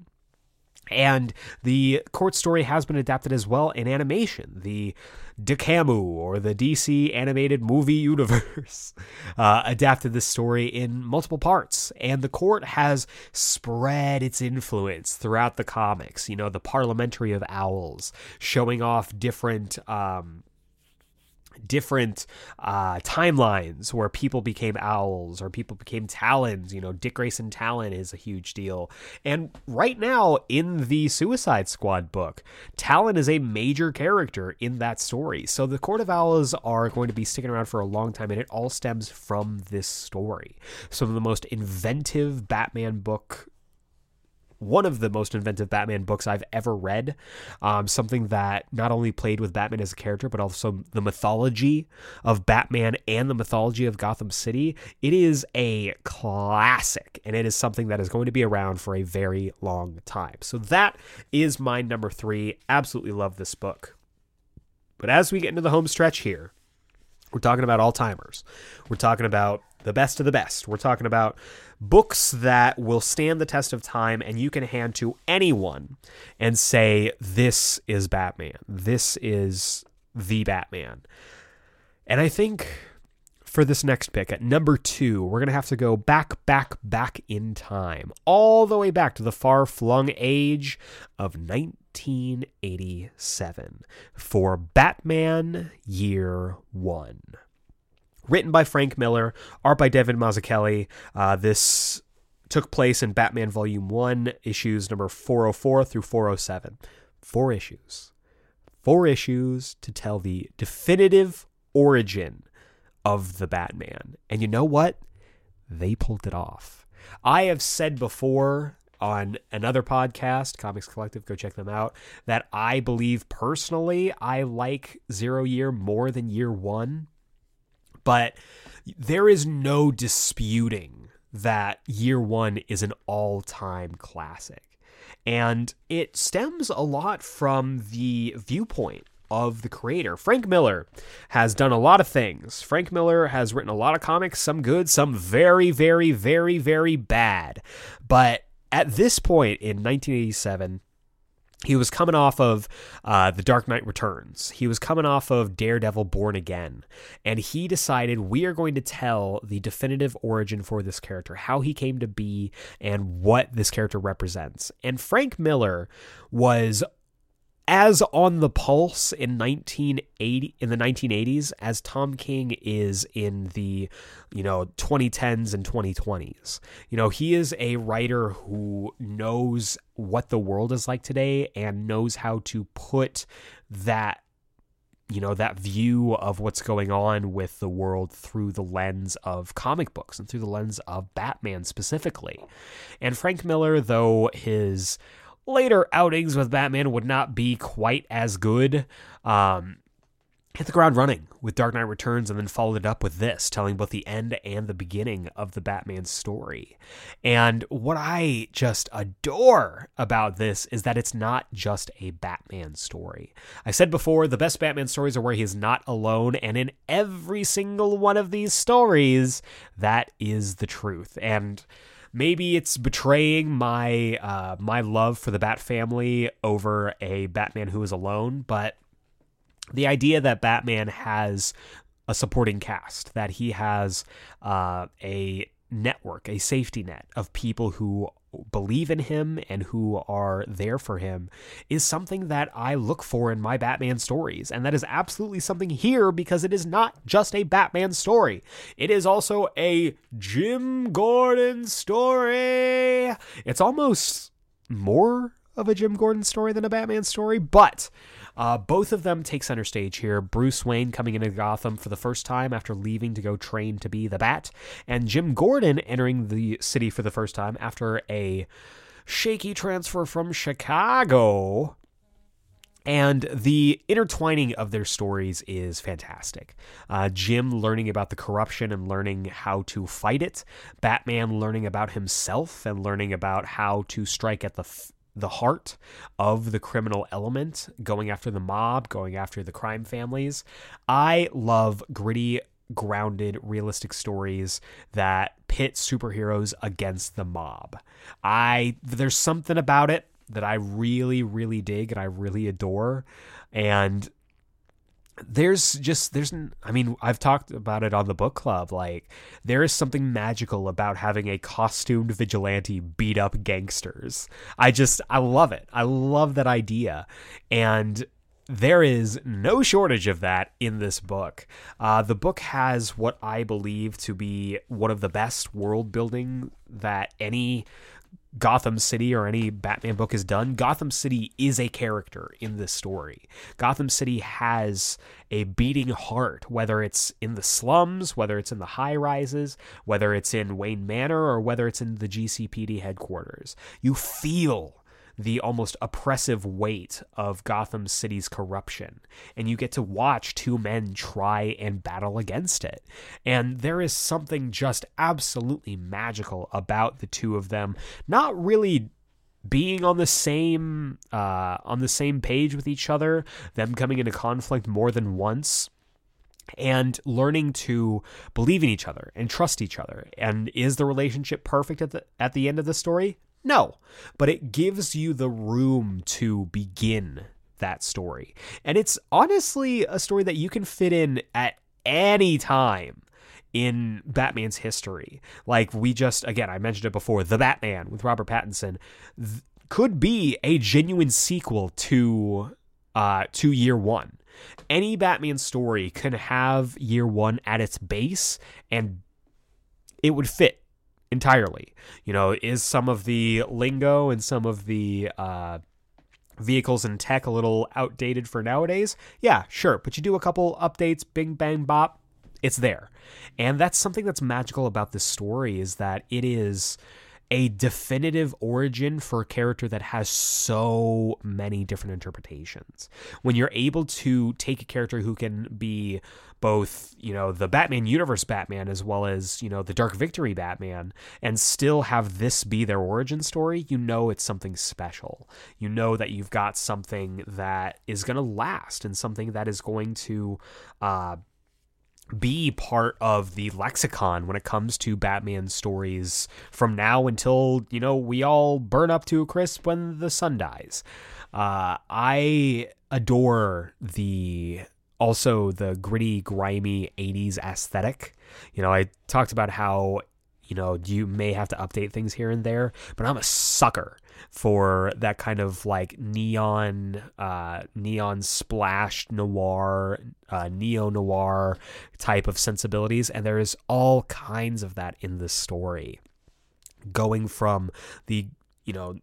And the court story has been adapted as well in animation. The DCAMU, or the DC Animated Movie Universe, *laughs* uh, adapted this story in multiple parts. And the court has spread its influence throughout the comics. You know, the Parliamentary of Owls, showing off different. Um, different uh, timelines where people became owls or people became talons. You know, Dick Grayson Talon is a huge deal. And right now in the Suicide Squad book, Talon is a major character in that story. So the Court of Owls are going to be sticking around for a long time, and it all stems from this story. Some of the most inventive Batman book one of the most inventive Batman books I've ever read. Um, something that not only played with Batman as a character, but also the mythology of Batman and the mythology of Gotham City. It is a classic, and it is something that is going to be around for a very long time. So that is my number three. Absolutely love this book. But as we get into the home stretch here, we're talking about all timers. We're talking about the best of the best. We're talking about books that will stand the test of time and you can hand to anyone and say, This is Batman. This is the Batman. And I think for this next pick at number two, we're going to have to go back, back, back in time, all the way back to the far flung age of 1987 for Batman Year One written by Frank Miller, art by David Mazzucchelli. Uh, this took place in Batman Volume 1, issues number 404 through 407. Four issues. Four issues to tell the definitive origin of the Batman. And you know what? They pulled it off. I have said before on another podcast, Comics Collective, go check them out, that I believe personally I like Zero Year more than Year One but there is no disputing that year one is an all time classic. And it stems a lot from the viewpoint of the creator. Frank Miller has done a lot of things. Frank Miller has written a lot of comics, some good, some very, very, very, very bad. But at this point in 1987, he was coming off of uh, The Dark Knight Returns. He was coming off of Daredevil Born Again. And he decided we are going to tell the definitive origin for this character, how he came to be, and what this character represents. And Frank Miller was as on the pulse in 1980 in the 1980s as Tom King is in the you know 2010s and 2020s. You know, he is a writer who knows what the world is like today and knows how to put that you know that view of what's going on with the world through the lens of comic books and through the lens of Batman specifically. And Frank Miller though his later outings with Batman would not be quite as good. Um, hit the ground running with Dark Knight Returns and then followed it up with this, telling both the end and the beginning of the Batman story. And what I just adore about this is that it's not just a Batman story. I said before, the best Batman stories are where he's not alone, and in every single one of these stories, that is the truth. And maybe it's betraying my uh, my love for the Bat family over a Batman who is alone, but the idea that Batman has a supporting cast, that he has uh, a network, a safety net of people who believe in him and who are there for him is something that I look for in my Batman stories. And that is absolutely something here because it is not just a Batman story, it is also a Jim Gordon story. It's almost more of a Jim Gordon story than a Batman story, but uh, both of them take center stage here. Bruce Wayne coming into Gotham for the first time after leaving to go train to be the Bat, and Jim Gordon entering the city for the first time after a shaky transfer from Chicago. And the intertwining of their stories is fantastic. Uh, Jim learning about the corruption and learning how to fight it. Batman learning about himself and learning about how to strike at the f- the heart of the criminal element, going after the mob, going after the crime families. I love gritty, grounded, realistic stories that pit superheroes against the mob. I there's something about it that I really, really dig and I really adore. And there's just there's i mean i've talked about it on the book club like there is something magical about having a costumed vigilante beat up gangsters. I just i love it. I love that idea. And there is no shortage of that in this book. Uh, the book has what I believe to be one of the best world building that any Gotham City or any Batman book has done. Gotham City is a character in this story. Gotham City has a beating heart, whether it's in the slums, whether it's in the high rises, whether it's in Wayne Manor, or whether it's in the GCPD headquarters. You feel the almost oppressive weight of Gotham City's corruption. And you get to watch two men try and battle against it. And there is something just absolutely magical about the two of them, not really being on the same uh, on the same page with each other, them coming into conflict more than once and learning to believe in each other and trust each other. And is the relationship perfect at the at the end of the story? No, but it gives you the room to begin that story. And it's honestly a story that you can fit in at any time in Batman's history. Like we just again, I mentioned it before, The Batman with Robert Pattinson th- could be a genuine sequel to uh to Year 1. Any Batman story can have Year 1 at its base and it would fit entirely. You know, is some of the lingo and some of the uh, vehicles and tech a little outdated for nowadays? Yeah, sure. But you do a couple updates, bing, bang, bop, it's there. And that's something that's magical about this story is that it is a definitive origin for a character that has so many different interpretations. When you're able to take a character who can be both, you know, the Batman universe Batman as well as, you know, the Dark Victory Batman and still have this be their origin story, you know it's something special. You know that you've got something that is going to last and something that is going to uh be part of the lexicon when it comes to Batman stories from now until, you know, we all burn up to a crisp when the sun dies. Uh, I adore the also the gritty, grimy 80s aesthetic. You know, I talked about how, you know, you may have to update things here and there, but I'm a sucker for that kind of like neon uh neon splashed noir uh neo noir type of sensibilities and there is all kinds of that in this story going from the you know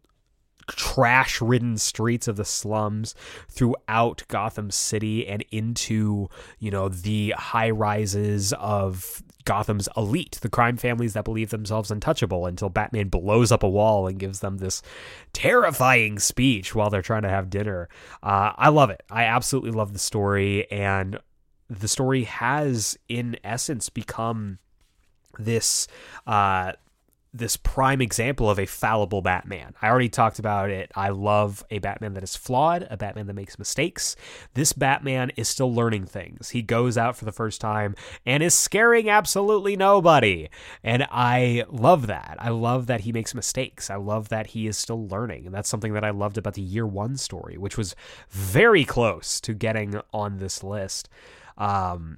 trash ridden streets of the slums throughout Gotham City and into, you know, the high rises of Gotham's elite, the crime families that believe themselves untouchable until Batman blows up a wall and gives them this terrifying speech while they're trying to have dinner. Uh, I love it. I absolutely love the story. And the story has, in essence, become this uh, this prime example of a fallible Batman. I already talked about it. I love a Batman that is flawed, a Batman that makes mistakes. This Batman is still learning things. He goes out for the first time and is scaring absolutely nobody. And I love that. I love that he makes mistakes. I love that he is still learning. And that's something that I loved about the year one story, which was very close to getting on this list. Um,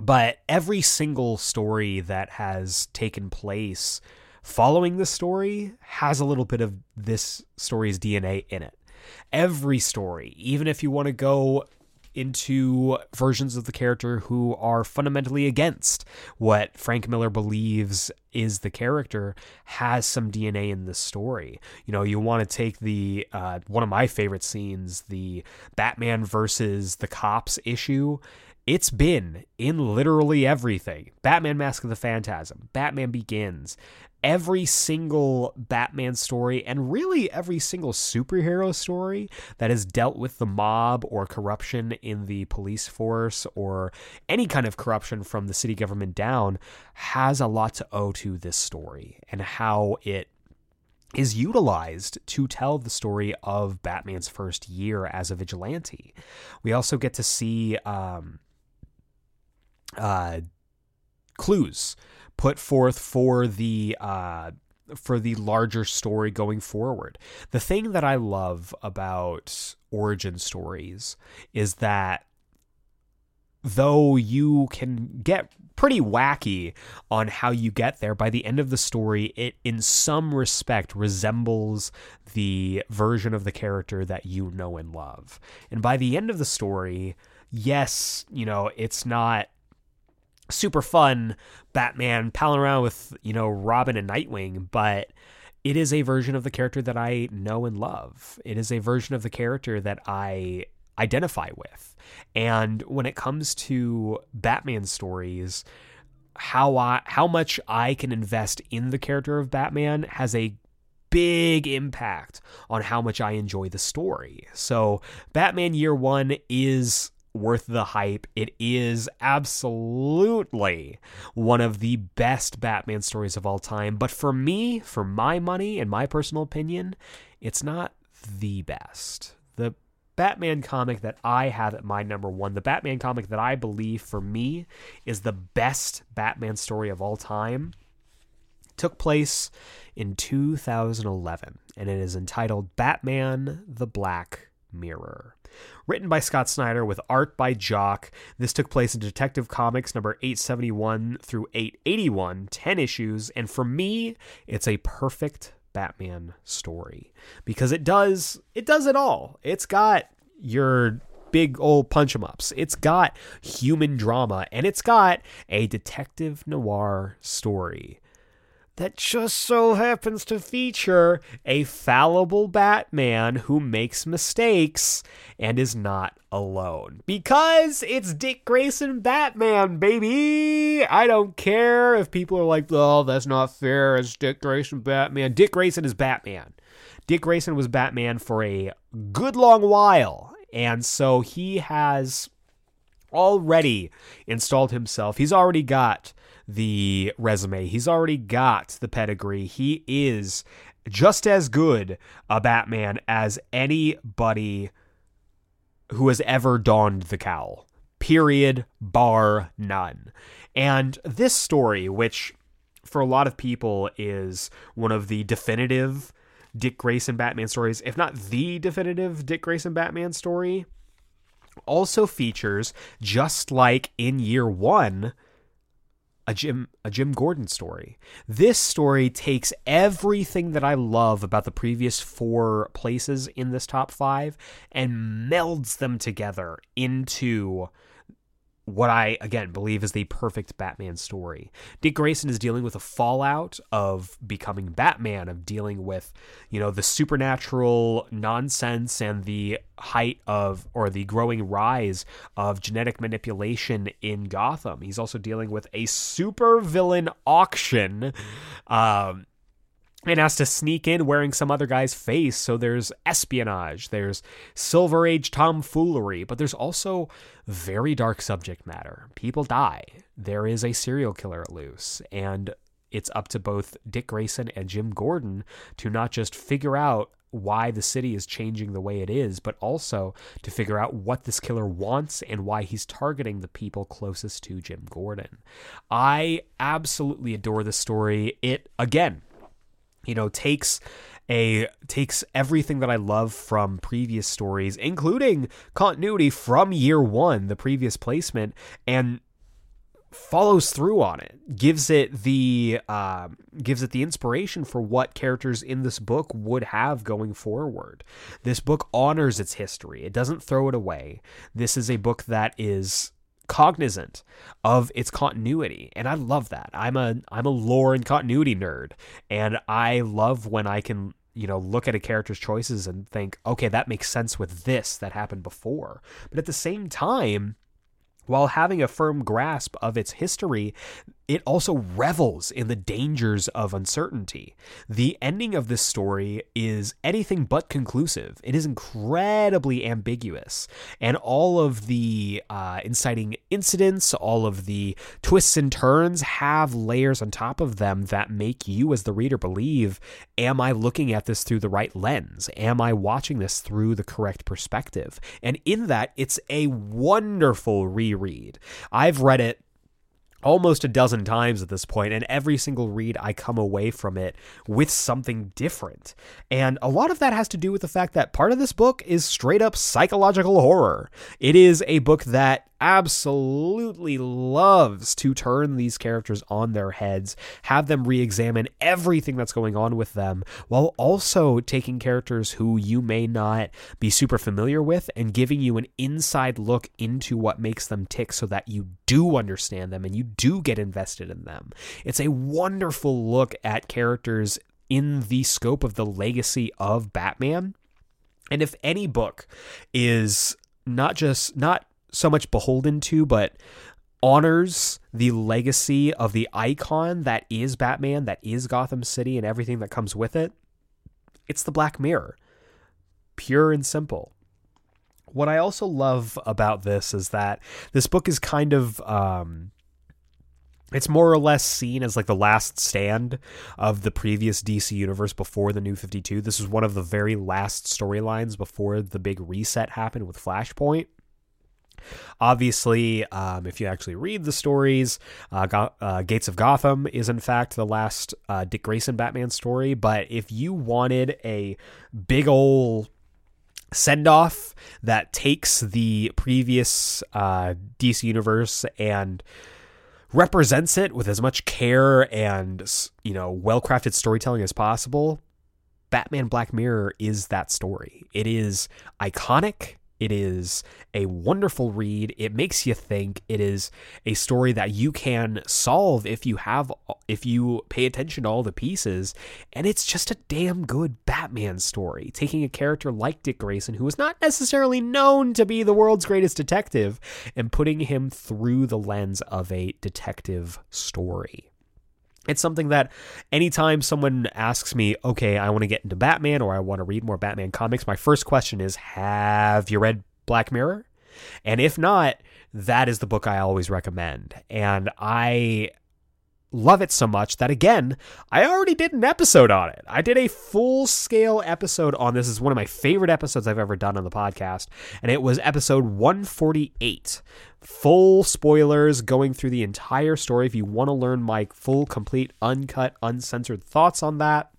but every single story that has taken place following the story has a little bit of this story's DNA in it. Every story, even if you want to go into versions of the character who are fundamentally against what Frank Miller believes is the character has some DNA in this story. You know, you want to take the uh, one of my favorite scenes, the Batman versus the cops issue, it's been in literally everything Batman Mask of the Phantasm, Batman Begins, every single Batman story, and really every single superhero story that has dealt with the mob or corruption in the police force or any kind of corruption from the city government down has a lot to owe to this story and how it is utilized to tell the story of Batman's first year as a vigilante. We also get to see um, uh, clues put forth for the uh, for the larger story going forward. The thing that I love about origin stories is that though you can get pretty wacky on how you get there by the end of the story it in some respect resembles the version of the character that you know and love and by the end of the story yes you know it's not super fun Batman palling around with, you know, Robin and Nightwing, but it is a version of the character that I know and love. It is a version of the character that I identify with. And when it comes to Batman stories, how I how much I can invest in the character of Batman has a big impact on how much I enjoy the story. So, Batman Year 1 is worth the hype. It is absolutely one of the best Batman stories of all time. But for me, for my money and my personal opinion, it's not the best. The Batman comic that I have at my number one, the Batman comic that I believe for me is the best Batman story of all time, took place in 2011 and it is entitled Batman the Black Mirror. Written by Scott Snyder with art by Jock, this took place in Detective Comics number 871 through 881, 10 issues, and for me, it's a perfect Batman story because it does it does it all. It's got your big old punch 'em ups. It's got human drama and it's got a detective noir story. That just so happens to feature a fallible Batman who makes mistakes and is not alone. Because it's Dick Grayson Batman, baby! I don't care if people are like, oh, that's not fair, it's Dick Grayson Batman. Dick Grayson is Batman. Dick Grayson was Batman for a good long while, and so he has already installed himself. He's already got the resume. He's already got the pedigree. He is just as good a Batman as anybody who has ever donned the cowl. Period, bar none. And this story, which for a lot of people is one of the definitive Dick Grayson Batman stories, if not the definitive Dick Grayson Batman story, also features, just like in year one, a Jim a Jim Gordon story. This story takes everything that I love about the previous four places in this top 5 and melds them together into what I again believe is the perfect Batman story. Dick Grayson is dealing with a fallout of becoming Batman, of dealing with, you know, the supernatural nonsense and the height of or the growing rise of genetic manipulation in Gotham. He's also dealing with a super villain auction. Um and has to sneak in wearing some other guy's face. So there's espionage, there's Silver Age tomfoolery, but there's also very dark subject matter. People die. There is a serial killer at loose, and it's up to both Dick Grayson and Jim Gordon to not just figure out why the city is changing the way it is, but also to figure out what this killer wants and why he's targeting the people closest to Jim Gordon. I absolutely adore this story. It, again, you know takes a takes everything that I love from previous stories, including continuity from year one, the previous placement, and follows through on it gives it the uh, gives it the inspiration for what characters in this book would have going forward. This book honors its history. It doesn't throw it away. This is a book that is cognizant of its continuity and i love that. I'm a i'm a lore and continuity nerd and i love when i can you know look at a character's choices and think okay that makes sense with this that happened before. But at the same time while having a firm grasp of its history, it also revels in the dangers of uncertainty. The ending of this story is anything but conclusive. It is incredibly ambiguous, and all of the uh, inciting incidents, all of the twists and turns have layers on top of them that make you, as the reader, believe Am I looking at this through the right lens? Am I watching this through the correct perspective? And in that, it's a wonderful reread. I've read it almost a dozen times at this point and every single read I come away from it with something different. And a lot of that has to do with the fact that part of this book is straight up psychological horror. It is a book that absolutely loves to turn these characters on their heads, have them re-examine everything that's going on with them while also taking characters who you may not be super familiar with and giving you an inside look into what makes them tick so that you do understand them and you do get invested in them. It's a wonderful look at characters in the scope of the legacy of Batman. And if any book is not just not so much beholden to, but honors the legacy of the icon that is Batman, that is Gotham City, and everything that comes with it, it's the Black Mirror. Pure and simple. What I also love about this is that this book is kind of um, it's more or less seen as like the last stand of the previous DC universe before the new 52. This is one of the very last storylines before the big reset happened with Flashpoint. Obviously, um, if you actually read the stories, uh, Go- uh, Gates of Gotham is in fact the last uh, Dick Grayson Batman story. But if you wanted a big ol' send off that takes the previous uh, DC universe and represents it with as much care and you know well-crafted storytelling as possible batman black mirror is that story it is iconic It is a wonderful read. It makes you think. It is a story that you can solve if you have if you pay attention to all the pieces, and it's just a damn good Batman story. Taking a character like Dick Grayson who is not necessarily known to be the world's greatest detective and putting him through the lens of a detective story. It's something that anytime someone asks me, okay, I want to get into Batman or I want to read more Batman comics, my first question is, have you read Black Mirror? And if not, that is the book I always recommend. And I love it so much that again, I already did an episode on it. I did a full scale episode on this. Is one of my favorite episodes I've ever done on the podcast, and it was episode 148. Full spoilers going through the entire story. If you want to learn my full, complete, uncut, uncensored thoughts on that,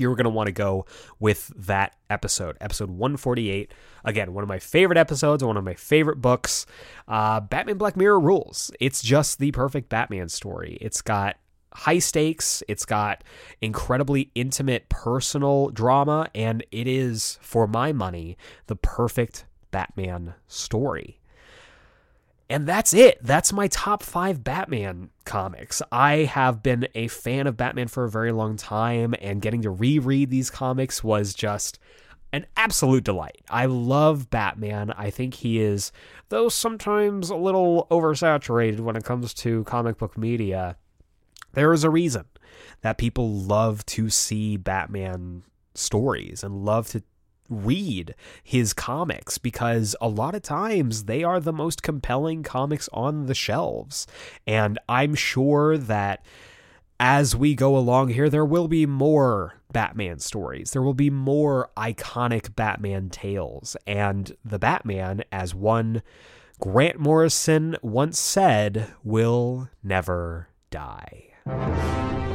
you're going to want to go with that episode, episode 148. Again, one of my favorite episodes, one of my favorite books. Uh, Batman Black Mirror rules. It's just the perfect Batman story. It's got high stakes, it's got incredibly intimate personal drama, and it is, for my money, the perfect Batman story. And that's it. That's my top five Batman comics. I have been a fan of Batman for a very long time, and getting to reread these comics was just an absolute delight. I love Batman. I think he is, though sometimes a little oversaturated when it comes to comic book media, there is a reason that people love to see Batman stories and love to read his comics because a lot of times they are the most compelling comics on the shelves. And I'm sure that as we go along here, there will be more Batman stories. There will be more iconic Batman tales. And the Batman, as one Grant Morrison once said, will never die.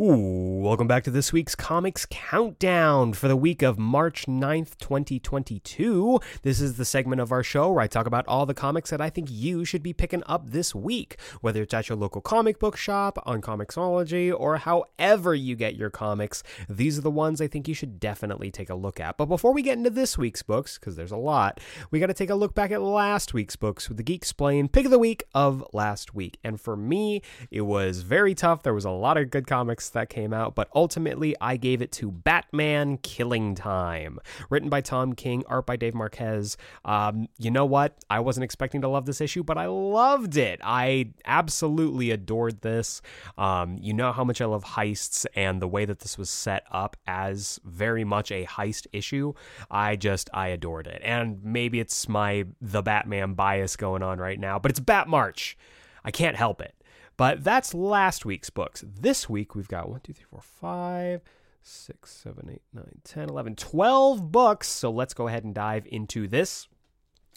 Ooh, welcome back to this week's Comics Countdown for the week of March 9th, 2022. This is the segment of our show where I talk about all the comics that I think you should be picking up this week, whether it's at your local comic book shop, on Comixology, or however you get your comics. These are the ones I think you should definitely take a look at. But before we get into this week's books, because there's a lot, we got to take a look back at last week's books with the Geeksplained pick of the week of last week. And for me, it was very tough. There was a lot of good comics that came out, but ultimately I gave it to Batman Killing Time, written by Tom King, art by Dave Marquez. Um, you know what? I wasn't expecting to love this issue, but I loved it. I absolutely adored this. Um, you know how much I love heists and the way that this was set up as very much a heist issue. I just I adored it, and maybe it's my the Batman bias going on right now, but it's Bat March. I can't help it. But that's last week's books. This week we've got 1, 2, 3, 4, 5, 6, 7, 8, 9, 10, 11, 12 books. So let's go ahead and dive into this.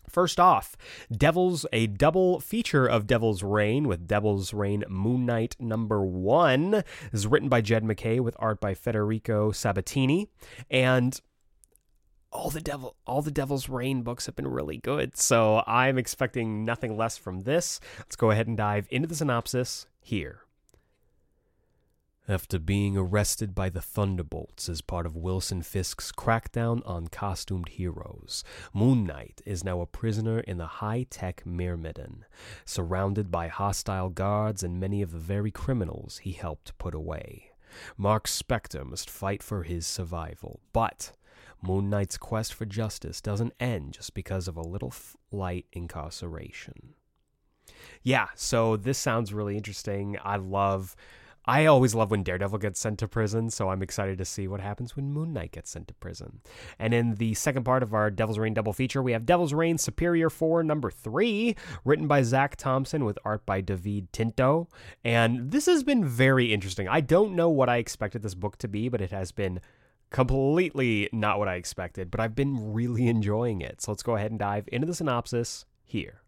First off, Devil's a double feature of Devil's Reign with Devil's Reign Moon Knight number one. This is written by Jed MacKay with art by Federico Sabbatini. And all the devil all the devil's reign books have been really good. So i'm expecting nothing less from this. Let's go ahead and dive into the synopsis here. After being arrested by the Thunderbolts as part of Wilson Fisk's crackdown on costumed heroes, Moon Knight is now a prisoner in the high tech Myrmidon, surrounded by hostile guards and many of the very criminals he helped put away. Mark Spector must fight for his survival, but Moon Knight's quest for justice doesn't end just because of a little light incarceration. Yeah, so this sounds really interesting. I love. I always love when Daredevil gets sent to prison, so I'm excited to see what happens when Moon Knight gets sent to prison. And in the second part of our Devil's Reign double feature, we have Devil's Reign Superior 4 number 3, written by Zac Thompson with art by David Tinto. And this has been very interesting. I don't know what I expected this book to be, but it has been completely not what I expected, but I've been really enjoying it. So let's go ahead and dive into the synopsis here.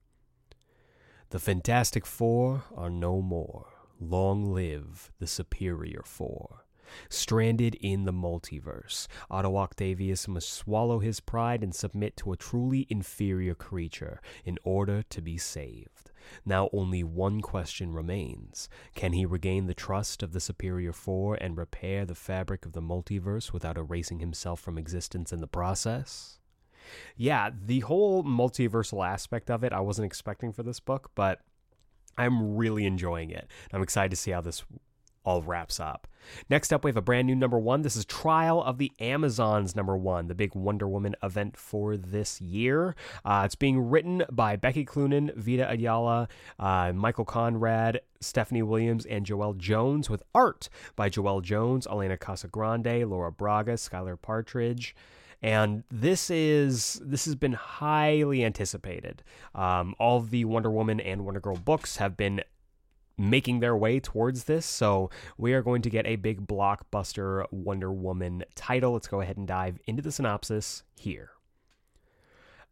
The Fantastic Four are no more. Long live the Superior Four. Stranded in the multiverse, Otto Octavius must swallow his pride and submit to a truly inferior creature in order to be saved. Now only one question remains. Can he regain the trust of the Superior Four and repair the fabric of the multiverse without erasing himself from existence in the process? Yeah, the whole multiversal aspect of it I wasn't expecting for this book, but I'm really enjoying it. I'm excited to see how this all wraps up. Next up, we have a brand new number one. This is Trial of the Amazons number one, the big Wonder Woman event for this year. Uh, it's being written by Becky Cloonan, Vita Ayala, uh, Michael Conrad, Stephanie Williams, and Joelle Jones, with art by Joelle Jones, Elena Casagrande, Laura Braga, Skylar Patridge and this is this has been highly anticipated. Um, all the Wonder Woman and Wonder Girl books have been making their way towards this, so we are going to get a big blockbuster Wonder Woman title. Let's go ahead and dive into the synopsis here.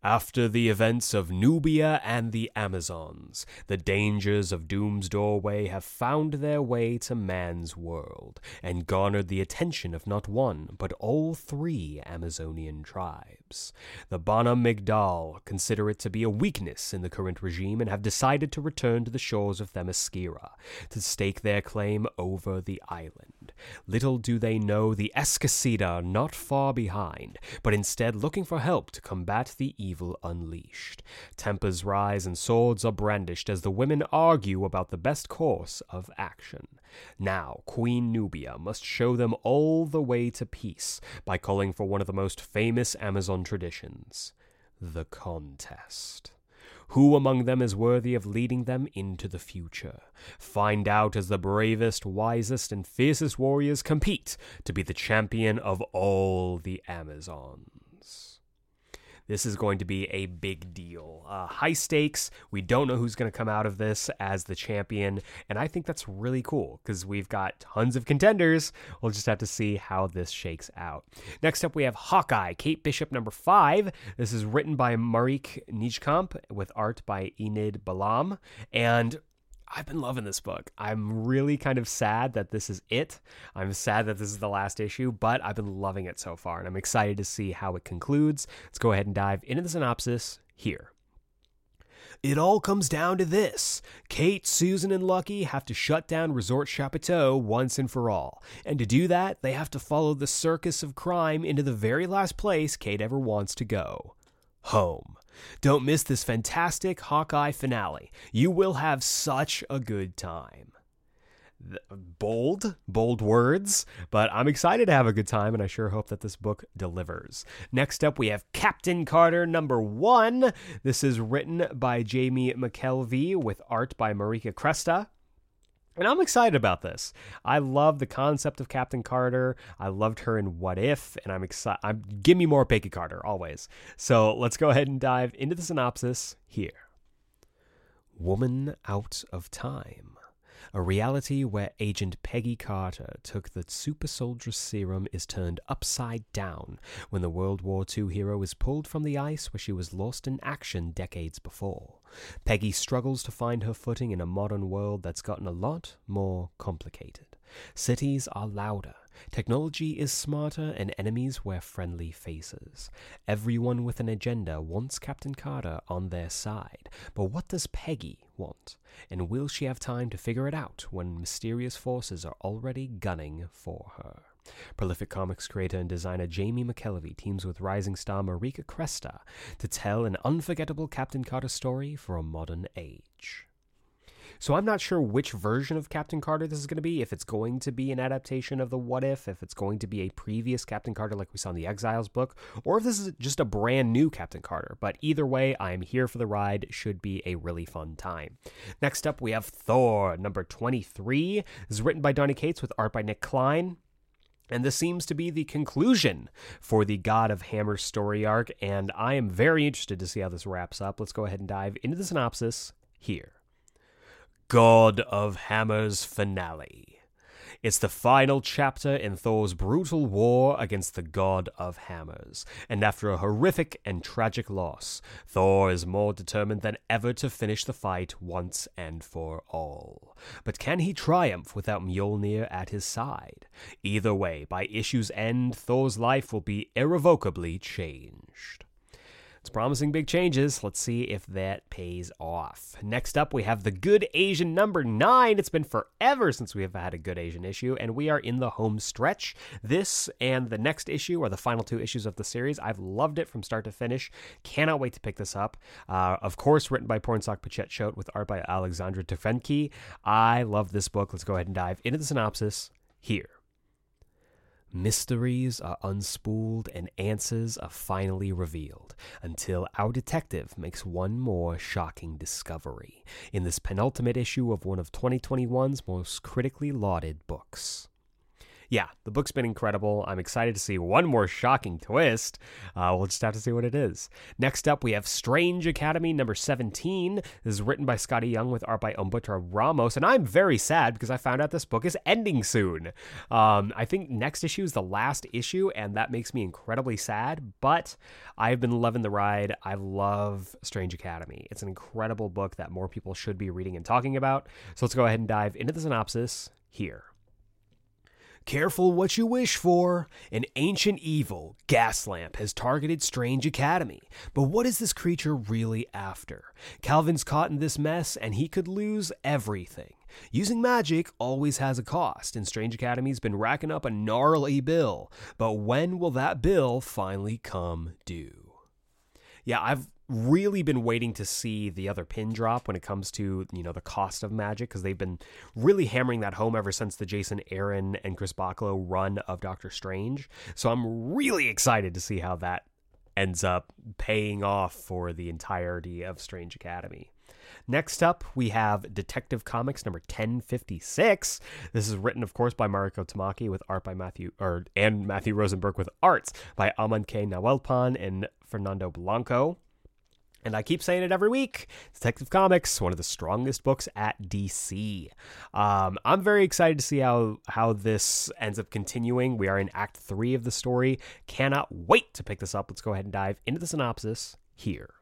After the events of Nubia and the Amazons, the dangers of Doom's Doorway have found their way to man's world and garnered the attention of not one, but all three Amazonian tribes. The Bana-Mighdall consider it to be a weakness in the current regime and have decided to return to the shores of Themyscira to stake their claim over the island. Little do they know the Esquecida are not far behind, but instead looking for help to combat the evil unleashed. Tempers rise and swords are brandished as the women argue about the best course of action. Now, Queen Nubia must show them all the way to peace by calling for one of the most famous Amazon traditions the contest. Who among them is worthy of leading them into the future? Find out as the bravest, wisest, and fiercest warriors compete to be the champion of all the Amazons. This is going to be a big deal. Uh, high stakes. We don't know who's going to come out of this as the champion. And I think that's really cool because we've got tons of contenders. We'll just have to see how this shakes out. Next up, we have Hawkeye, Kate Bishop number five. This is written by Marieke Nijkamp with art by Enid Balam. And I've been loving this book. I'm really kind of sad that this is it. I'm sad that this is the last issue, but I've been loving it so far, and I'm excited to see how it concludes. Let's go ahead and dive into the synopsis here. It all comes down to this Kate, Susan, and Lucky have to shut down Resort Chapeau once and for all. And to do that, they have to follow the circus of crime into the very last place Kate ever wants to go home. Don't miss this fantastic Hawkeye finale. You will have such a good time. Bold, bold words, but I'm excited to have a good time, and I sure hope that this book delivers. Next up, we have Captain Carter number one. This is written by Jamie McKelvie with art by Marika Cresta. And I'm excited about this. I love the concept of Captain Carter. I loved her in What If, and I'm excited. I'm give me more Peggy Carter always. So let's go ahead and dive into the synopsis here. Woman out of time. A reality where Agent Peggy Carter took the super soldier serum is turned upside down when the World War II hero is pulled from the ice where she was lost in action decades before. Peggy struggles to find her footing in a modern world that's gotten a lot more complicated. Cities are louder, technology is smarter, and enemies wear friendly faces. Everyone with an agenda wants Captain Carter on their side, but what does Peggy want? And will she have time to figure it out when mysterious forces are already gunning for her? Prolific comics creator and designer Jamie McKelvie teams with rising star Marika Cresta to tell an unforgettable Captain Carter story for a modern age. So I'm not sure which version of Captain Carter this is going to be. If it's going to be an adaptation of the What If, if it's going to be a previous Captain Carter like we saw in the Exiles book, or if this is just a brand new Captain Carter. But either way, I'm here for the ride. Should be a really fun time. Next up, we have Thor number 23. This is written by Donny Cates with art by Nic Klein. And this seems to be the conclusion for the God of Hammer story arc, and I am very interested to see how this wraps up. Let's go ahead and dive into the synopsis here. God of Hammer's finale. It's the final chapter in Thor's brutal war against the god of hammers, and after a horrific and tragic loss, Thor is more determined than ever to finish the fight once and for all. But can he triumph without Mjolnir at his side? Either way, by issue's end, Thor's life will be irrevocably changed. It's promising big changes. Let's see if that pays off. Next up, we have the Good Asian number nine. It's been forever since we have had a Good Asian issue, and we are in the home stretch. This and the next issue are the final two issues of the series. I've loved it from start to finish. Cannot wait to pick this up. Uh, of course, written by Pornsak Pichetshote with art by Alexandre Tefenkgi. I love this book. Let's go ahead and dive into the synopsis here. Mysteries are unspooled and answers are finally revealed until our detective makes one more shocking discovery in this penultimate issue of one of 2021's most critically lauded books yeah, the book's been incredible. I'm excited to see one more shocking twist. Uh, we'll just have to see what it is. Next up, we have Strange Academy number 17. This is written by Skottie Young with art by Humberto Ramos. And I'm very sad because I found out this book is ending soon. Um, I think next issue is the last issue, and that makes me incredibly sad. But I've been loving the ride. I love Strange Academy. It's an incredible book that more people should be reading and talking about. So let's go ahead and dive into the synopsis here. Careful what you wish for. An ancient evil, Gaslamp, has targeted Strange Academy. But what is this creature really after? Calvin's caught in this mess, and he could lose everything. Using magic always has a cost, and Strange Academy's been racking up a gnarly bill. But when will that bill finally come due? Yeah, I've really been waiting to see the other pin drop when it comes to you know the cost of magic because they've been really hammering that home ever since the Jason Aaron and Chris Bachalo run of Doctor Strange. So I'm really excited to see how that ends up paying off for the entirety of Strange Academy. Next up, we have Detective Comics number 1056. This is written, of course, by Mariko Tamaki with art by Matthew, or and Matthew Rosenberg with arts by Amancay Nahuelpan and Fernando Blanco. And I keep saying it every week. Detective Comics, one of the strongest books at DC. Um, I'm very excited to see how how this ends up continuing. We are in Act Three of the story. Cannot wait to pick this up. Let's go ahead and dive into the synopsis here.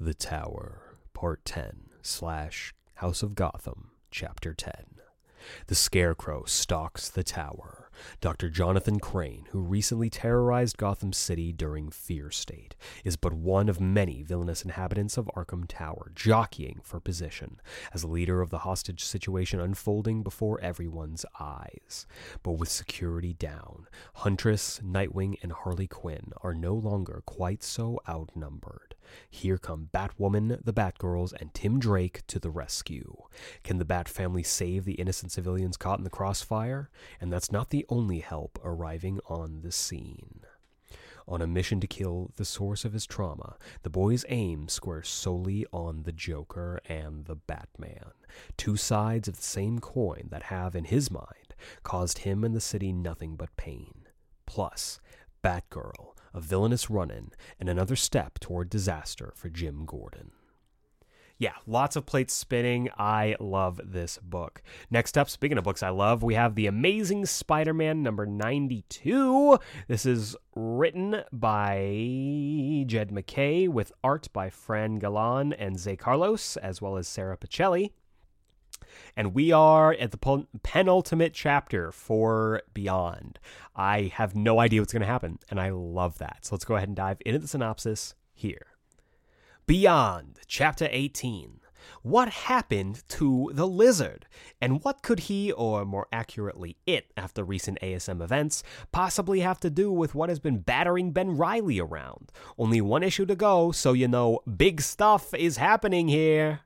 The Tower, Part Ten slash House of Gotham, Chapter Ten. The Scarecrow stalks the tower. Dr. Jonathan Crane, who recently terrorized Gotham City during Fear State, is but one of many villainous inhabitants of Arkham Tower, jockeying for position as leader of the hostage situation unfolding before everyone's eyes. But with security down, Huntress, Nightwing, and Harley Quinn are no longer quite so outnumbered. Here come Batwoman, the Batgirls, and Tim Drake to the rescue. Can the Bat family save the innocent civilians caught in the crossfire? And that's not the only help arriving on the scene. On a mission to kill the source of his trauma, the boy's aim squares solely on the Joker and the Batman, two sides of the same coin that have, in his mind, caused him and the city nothing but pain. Plus, Batgirl, a villainous run in, and another step toward disaster for Jim Gordon. Yeah, lots of plates spinning. I love this book. Next up, speaking of books I love, we have The Amazing Spider Man number 92. This is written by Jed MacKay with art by Fran Galan and Zé Carlos, as well as Sarah Pacelli. And we are at the penultimate chapter for Beyond. I have no idea what's going to happen, and I love that. So let's go ahead and dive into the synopsis here. Beyond, Chapter 18. What happened to the lizard? And what could he, or more accurately, it, after recent ASM events, possibly have to do with what has been battering Ben Riley around? Only one issue to go, so you know big stuff is happening here.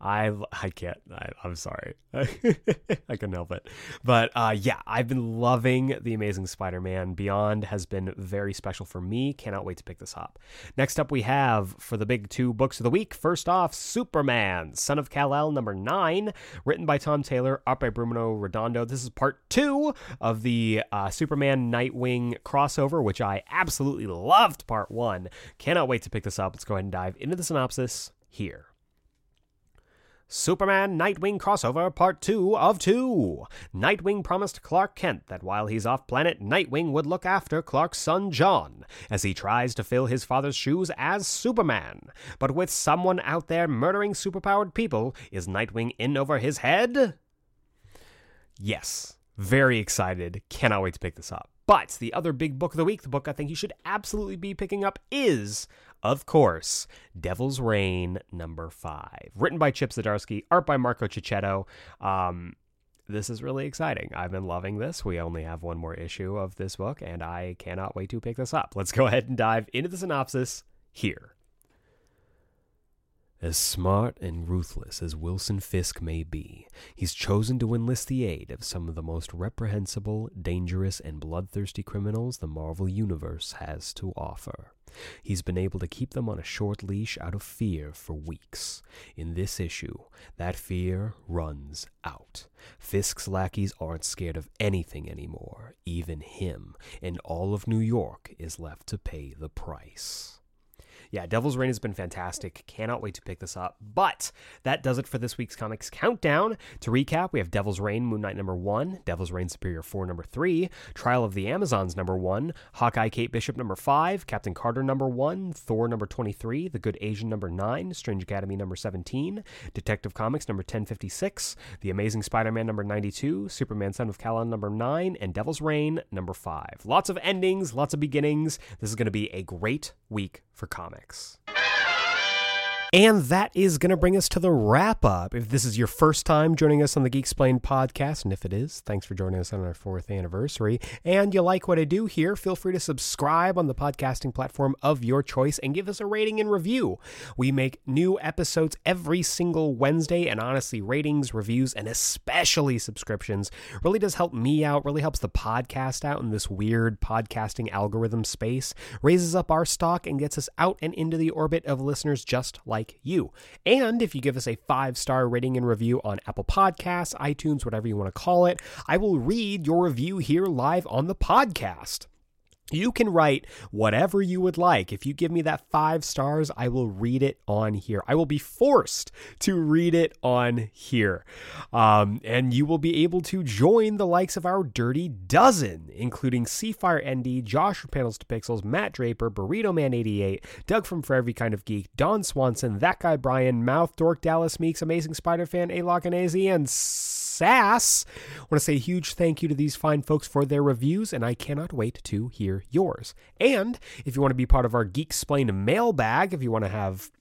I I can't. I, am sorry. *laughs* I couldn't help it. But uh, yeah, I've been loving the Amazing Spider-Man. Beyond has been very special for me. Cannot wait to pick this up. Next up, we have for the big two books of the week. First off, Superman, Son of Kal El, number nine, written by Tom Taylor, art by Bruno Redondo. This is part two of the uh, Superman Nightwing crossover, which I absolutely loved. Part one. Cannot wait to pick this up. Let's go ahead and dive into the synopsis here. Superman Nightwing crossover part 2 of 2. Nightwing promised Clark Kent that while he's off planet, Nightwing would look after Clark's son John as he tries to fill his father's shoes as Superman. But with someone out there murdering superpowered people, is Nightwing in over his head? Yes, very excited. Cannot wait to pick this up. But the other big book of the week, the book I think you should absolutely be picking up is, of course, Devil's Reign number five. Written by Chip Zdarsky, art by Marco Checchetto. Um, this is really exciting. I've been loving this. We only have one more issue of this book, and I cannot wait to pick this up. Let's go ahead and dive into the synopsis here. As smart and ruthless as Wilson Fisk may be, he's chosen to enlist the aid of some of the most reprehensible, dangerous, and bloodthirsty criminals the Marvel Universe has to offer. He's been able to keep them on a short leash out of fear for weeks. In this issue, that fear runs out. Fisk's lackeys aren't scared of anything anymore, even him, and all of New York is left to pay the price yeah, Devil's Reign has been fantastic. Cannot wait to pick this up. But that does it for this week's comics countdown. To recap, we have Devil's Reign, Moon Knight number one, Devil's Reign Superior 4 number three, Trial of the Amazons number one, Hawkeye Kate Bishop number five, Captain Carter number one, Thor number 23, The Good Asian number nine, Strange Academy number 17, Detective Comics number 1056, The Amazing Spider Man number 92, Superman Son of Kal-El number nine, and Devil's Reign number five. Lots of endings, lots of beginnings. This is going to be a great week for comics. Comics. And that is going to bring us to the wrap up. If this is your first time joining us on the Geeksplained podcast, and if it is, thanks for joining us on our fourth anniversary, and you like what I do here, feel free to subscribe on the podcasting platform of your choice and give us a rating and review. We make new episodes every single Wednesday, and honestly, ratings, reviews, and especially subscriptions really does help me out, really helps the podcast out in this weird podcasting algorithm space, raises up our stock, and gets us out and into the orbit of listeners just like you. And if you give us a five star rating and review on Apple Podcasts, iTunes, whatever you want to call it, I will read your review here live on the podcast. You can write whatever you would like. If you give me that five stars, I will read it on here. I will be forced to read it on here. Um, and you will be able to join the likes of our Dirty Dozen, including Seafire ND, Josh from Panels to Pixels, Matt Draper, Burrito Man 88, Doug from For Every Kind of Geek, Don Swanson, That Guy Brian, Mouth Dork, Dallas Meeks, Amazing Spider Fan, A Lockanese, and Sass. I want to say a huge thank you to these fine folks for their reviews, and I cannot wait to hear yours. And if you want to be part of our Geeksplained mailbag, if you want to have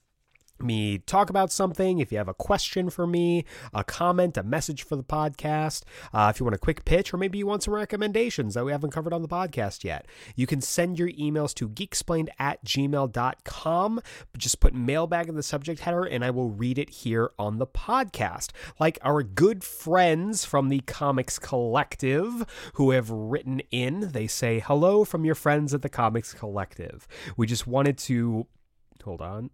me talk about something, if you have a question for me, a comment, a message for the podcast, uh, if you want a quick pitch, or maybe you want some recommendations that we haven't covered on the podcast yet, you can send your emails to geeksplained at gmail.com. Just put mailbag in the subject header and I will read it here on the podcast. Like our good friends from the Comics Collective who have written in, they say, Hello from your friends at the Comics Collective. We just wanted to. Hold on.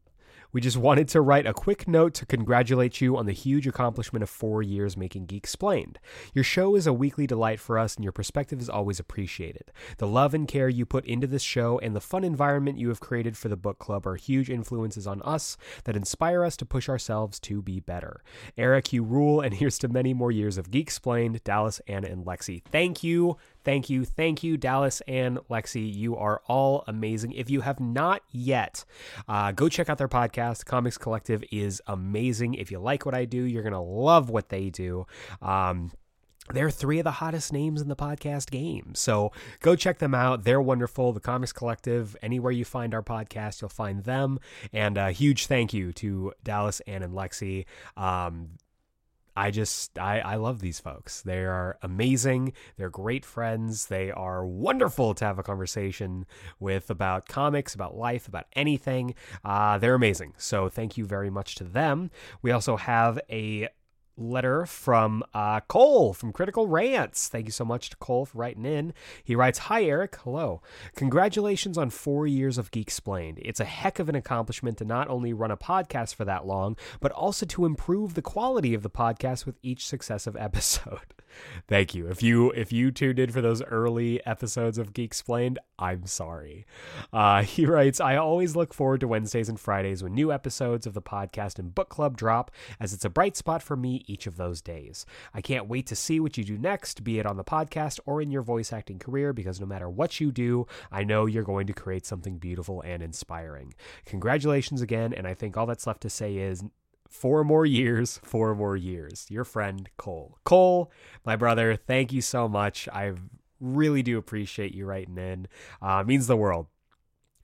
We just wanted to write a quick note to congratulate you on the huge accomplishment of four years making Geeksplained. Your show is a weekly delight for us, and your perspective is always appreciated. The love and care you put into this show and the fun environment you have created for the book club are huge influences on us that inspire us to push ourselves to be better. Eric, you rule, and *laughs* here's to many more years of Geeksplained, Dallas, Anna, and Lexi. Thank you. Thank you, thank you, Dallas and Lexi. You are all amazing. If you have not yet, uh, go check out their podcast. Comics Collective is amazing. If you like what I do, you're gonna love what they do. Um, they're three of the hottest names in the podcast game. So go check them out. They're wonderful. The Comics Collective, anywhere you find our podcast, you'll find them. And a huge thank you to Dallas, Ann, and Lexi. Um, I just I, I love these folks. They are amazing. They're great friends. They are wonderful to have a conversation with about comics, about life, about anything. Uh, they're amazing. So thank you very much to them. We also have a letter from uh, Cole from Critical Rants. Thank you so much to Cole for writing in. He writes, Hi, Eric. Hello. Congratulations on four years of Geeksplained. It's a heck of an accomplishment to not only run a podcast for that long, but also to improve the quality of the podcast with each successive *laughs* episode. Thank you. If you if you tuned in for those early episodes of Geeksplained, I'm sorry. Uh, *laughs* he writes, I always look forward to Wednesdays and Fridays when new episodes of the podcast and book club drop, as it's a bright spot for me each of those days. I can't wait to see what you do next, be it on the podcast or in your voice acting career, because no matter what you do, I know you're going to create something beautiful and inspiring. Congratulations again, and I think all that's left to say is four more years, four more years. Your friend Cole. Cole, my brother, thank you so much. I really do appreciate you writing in. Uh, means the world.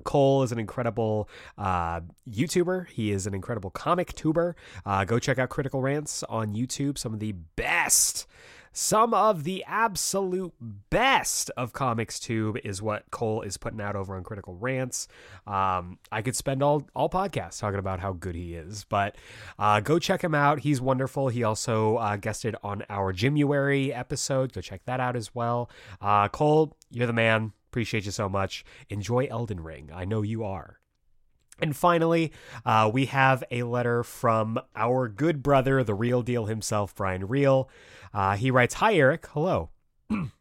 Cole is an incredible uh, YouTuber. He is an incredible comic tuber. Uh, go check out Critical Rants on YouTube. Some of the best some of the absolute best of Comics Tube is what Cole is putting out over on Critical Rants. Um, I could spend all all podcasts talking about how good he is, but uh, go check him out. He's wonderful. He also uh, guested on our Jimuary episode. Go check that out as well. Uh, Cole, you're the man. Appreciate you so much. Enjoy Elden Ring. I know you are. And finally, uh, we have a letter from our good brother, the real deal himself, Brian Real. Uh, he writes, "Hi Eric, hello." *clears throat*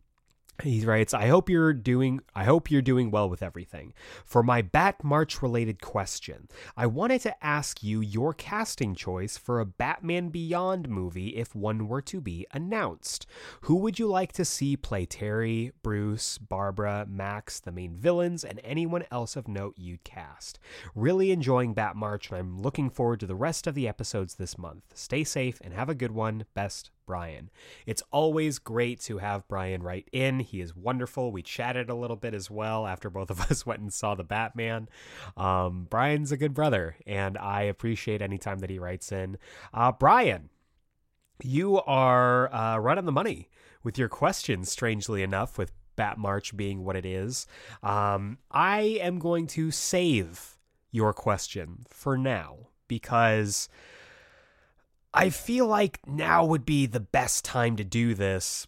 He writes, I hope you're doing I hope you're doing well with everything. For my Bat March related question, I wanted to ask you your casting choice for a Batman Beyond movie if one were to be announced. Who would you like to see play Terry, Bruce, Barbara, Max, the main villains, and anyone else of note you'd cast? Really enjoying Bat March, and I'm looking forward to the rest of the episodes this month. Stay safe and have a good one. Best Brian. It's always great to have Brian write in. He is wonderful. We chatted a little bit as well after both of *laughs* us went and saw the Batman. Um, Brian's a good brother, and I appreciate any time that he writes in. Uh, Brian, you are uh, right on the money with your questions, strangely enough, with Bat March being what it is. Um, I am going to save your question for now because I feel like now would be the best time to do this.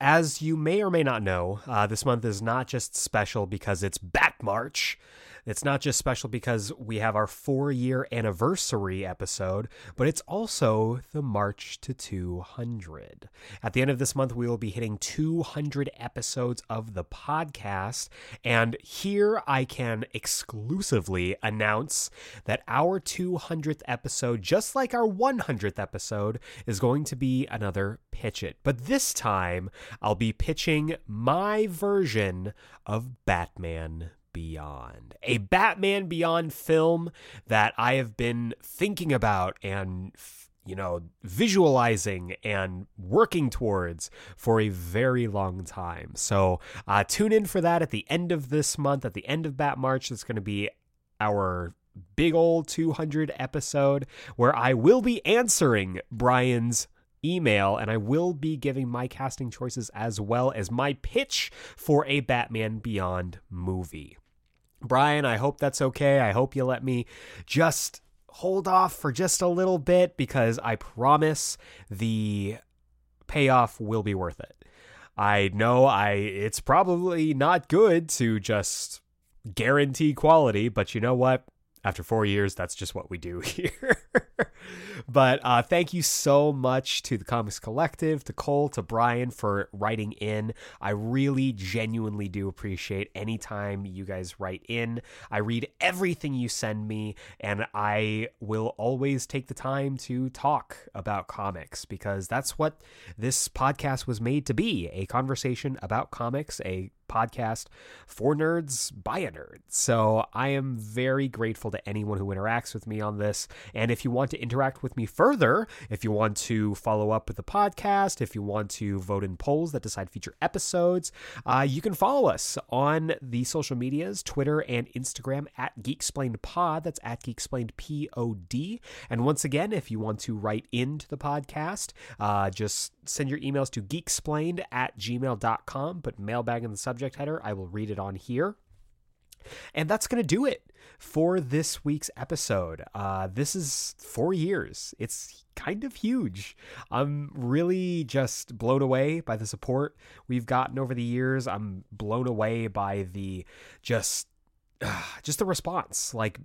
As you may or may not know, uh, this month is not just special because it's Bat March. It's not just special because we have our four year anniversary episode, but it's also the March to 200. At the end of this month, we will be hitting 200 episodes of the podcast. And here I can exclusively announce that our 200th episode, just like our 100th episode, is going to be another Pitch It. But this time, I'll be pitching my version of Batman Beyond, a Batman Beyond film that I have been thinking about and you know, visualizing and working towards for a very long time. So uh, tune in for that at the end of this month, at the end of Bat March. It's going to be our big old 200 episode where I will be answering Brian's email and I will be giving my casting choices as well as my pitch for a Batman Beyond movie. Brian, I hope that's okay. I hope you let me just hold off for just a little bit because I promise the payoff will be worth it. I know I it's probably not good to just guarantee quality, but you know what? After 4 years, that's just what we do *laughs* here. But uh, thank you so much to the Comics Collective, to Cole, to Brian for writing in. I really genuinely do appreciate any time you guys write in. I read everything you send me, and I will always take the time to talk about comics because that's what this podcast was made to be a conversation about comics, a podcast for nerds by a nerd. So I am very grateful to anyone who interacts with me on this. And if you want to interact with me further, if you want to follow up with the podcast, if you want to vote in polls that decide future episodes, uh, you can follow us on the social medias, Twitter and Instagram at Geeksplained Pod. That's at Geeksplained P O D. And once again, if you want to write into the podcast, uh, just send your emails to geeksplained at gmail.com, put mailbag in the subject header. I will read it on here. And that's going to do it for this week's episode. Uh, this is four years. It's kind of huge. I'm really just blown away by the support we've gotten over the years. I'm blown away by the just *sighs* just the response like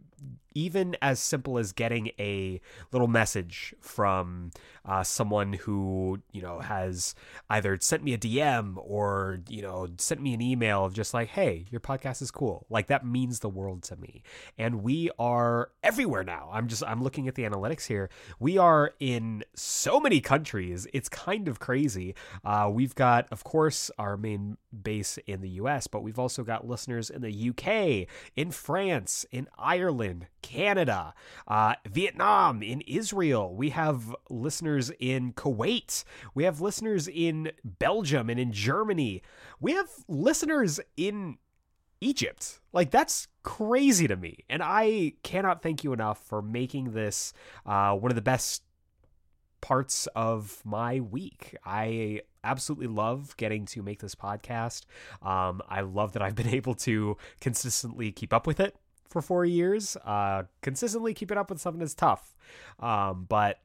even as simple as getting a little message from uh, someone who you know has either sent me a dm or you know sent me an email of just like hey your podcast is cool. Like that means the world to me. And we are everywhere now. I'm just i'm looking at the analytics here. We are in so many countries. It's kind of crazy. Uh, we've got of course our main base in the us but we've also got listeners in the uk in france in ireland Canada, uh, Vietnam, in Israel. We have listeners in Kuwait. We have listeners in Belgium and in Germany. We have listeners in Egypt. Like, that's crazy to me. And I cannot thank you enough for making this uh, one of the best parts of my week. I absolutely love getting to make this podcast. Um, I love that I've been *laughs* able to consistently keep up with it for four years. Uh, consistently keeping up with something is tough. Um, but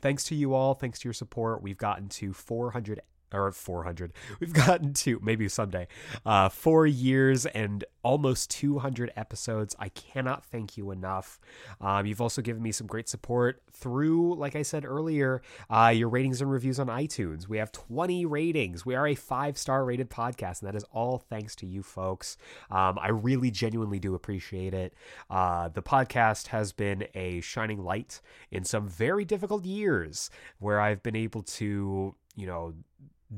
thanks to you all, thanks to your support, we've gotten to 400 or 400. We've gotten to maybe someday, uh, four years and almost 200 episodes. I cannot thank you enough. Um, you've also given me some great support through, like I said earlier, uh, your ratings and reviews on iTunes. We have 20 ratings. We are a five star rated podcast, and that is all thanks to you folks. Um, I really genuinely do appreciate it. Uh, the podcast has been a shining light in some very difficult years where I've been able to, you know,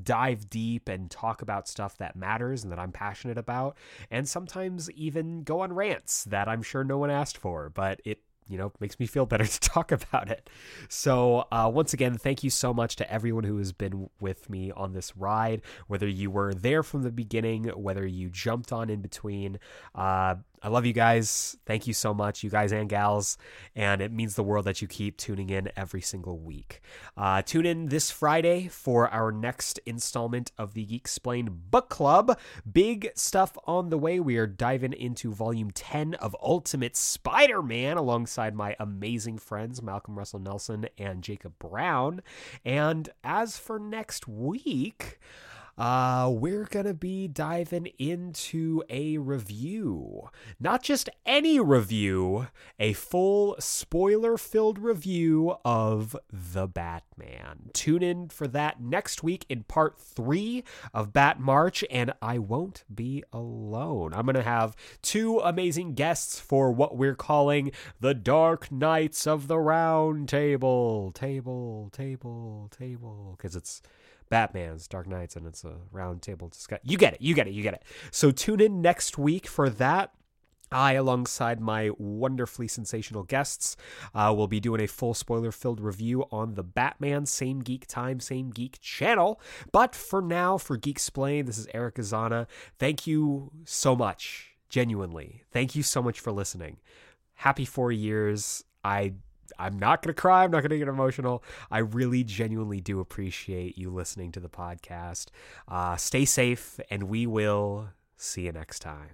dive deep and talk about stuff that matters and that I'm passionate about, and sometimes even go on rants that I'm sure no one asked for, but it you know makes me feel better *laughs* to talk about it so uh, once again thank you so much to everyone who has been with me on this ride whether you were there from the beginning whether you jumped on in between uh, I love you guys. Thank you so much, you guys and gals. And it means the world that you keep tuning in every single week. Uh, tune in this Friday for our next installment of the Geeksplained Book Club. Big stuff on the way. We are diving into volume 10 of Ultimate Spider Man alongside my amazing friends, Malcolm Russell Nelson and Jacob Brown. And as for next week, uh, we're going to be diving into a review. Not just any review, a full spoiler filled review of The Batman. Tune in for that next week in part three of Bat March, and I won't be alone. I'm going to have two amazing guests for what we're calling the Dark Knights of the Round Table. Table, table, table, because it's. Batman's Dark Knights, and it's a roundtable discussion. You get it, you get it, you get it. So tune in next week for that. I, alongside my wonderfully sensational guests, uh, will be doing a full spoiler filled review on the Batman, same geek time, same geek channel. But for now, for Geeksplained, this is Eric Azana. Thank you so much, genuinely. Thank you so much for listening. Happy four years. I I'm not going to cry. I'm not going to get emotional. I really genuinely do appreciate you listening to the podcast. Uh, stay safe, and we will see you next time.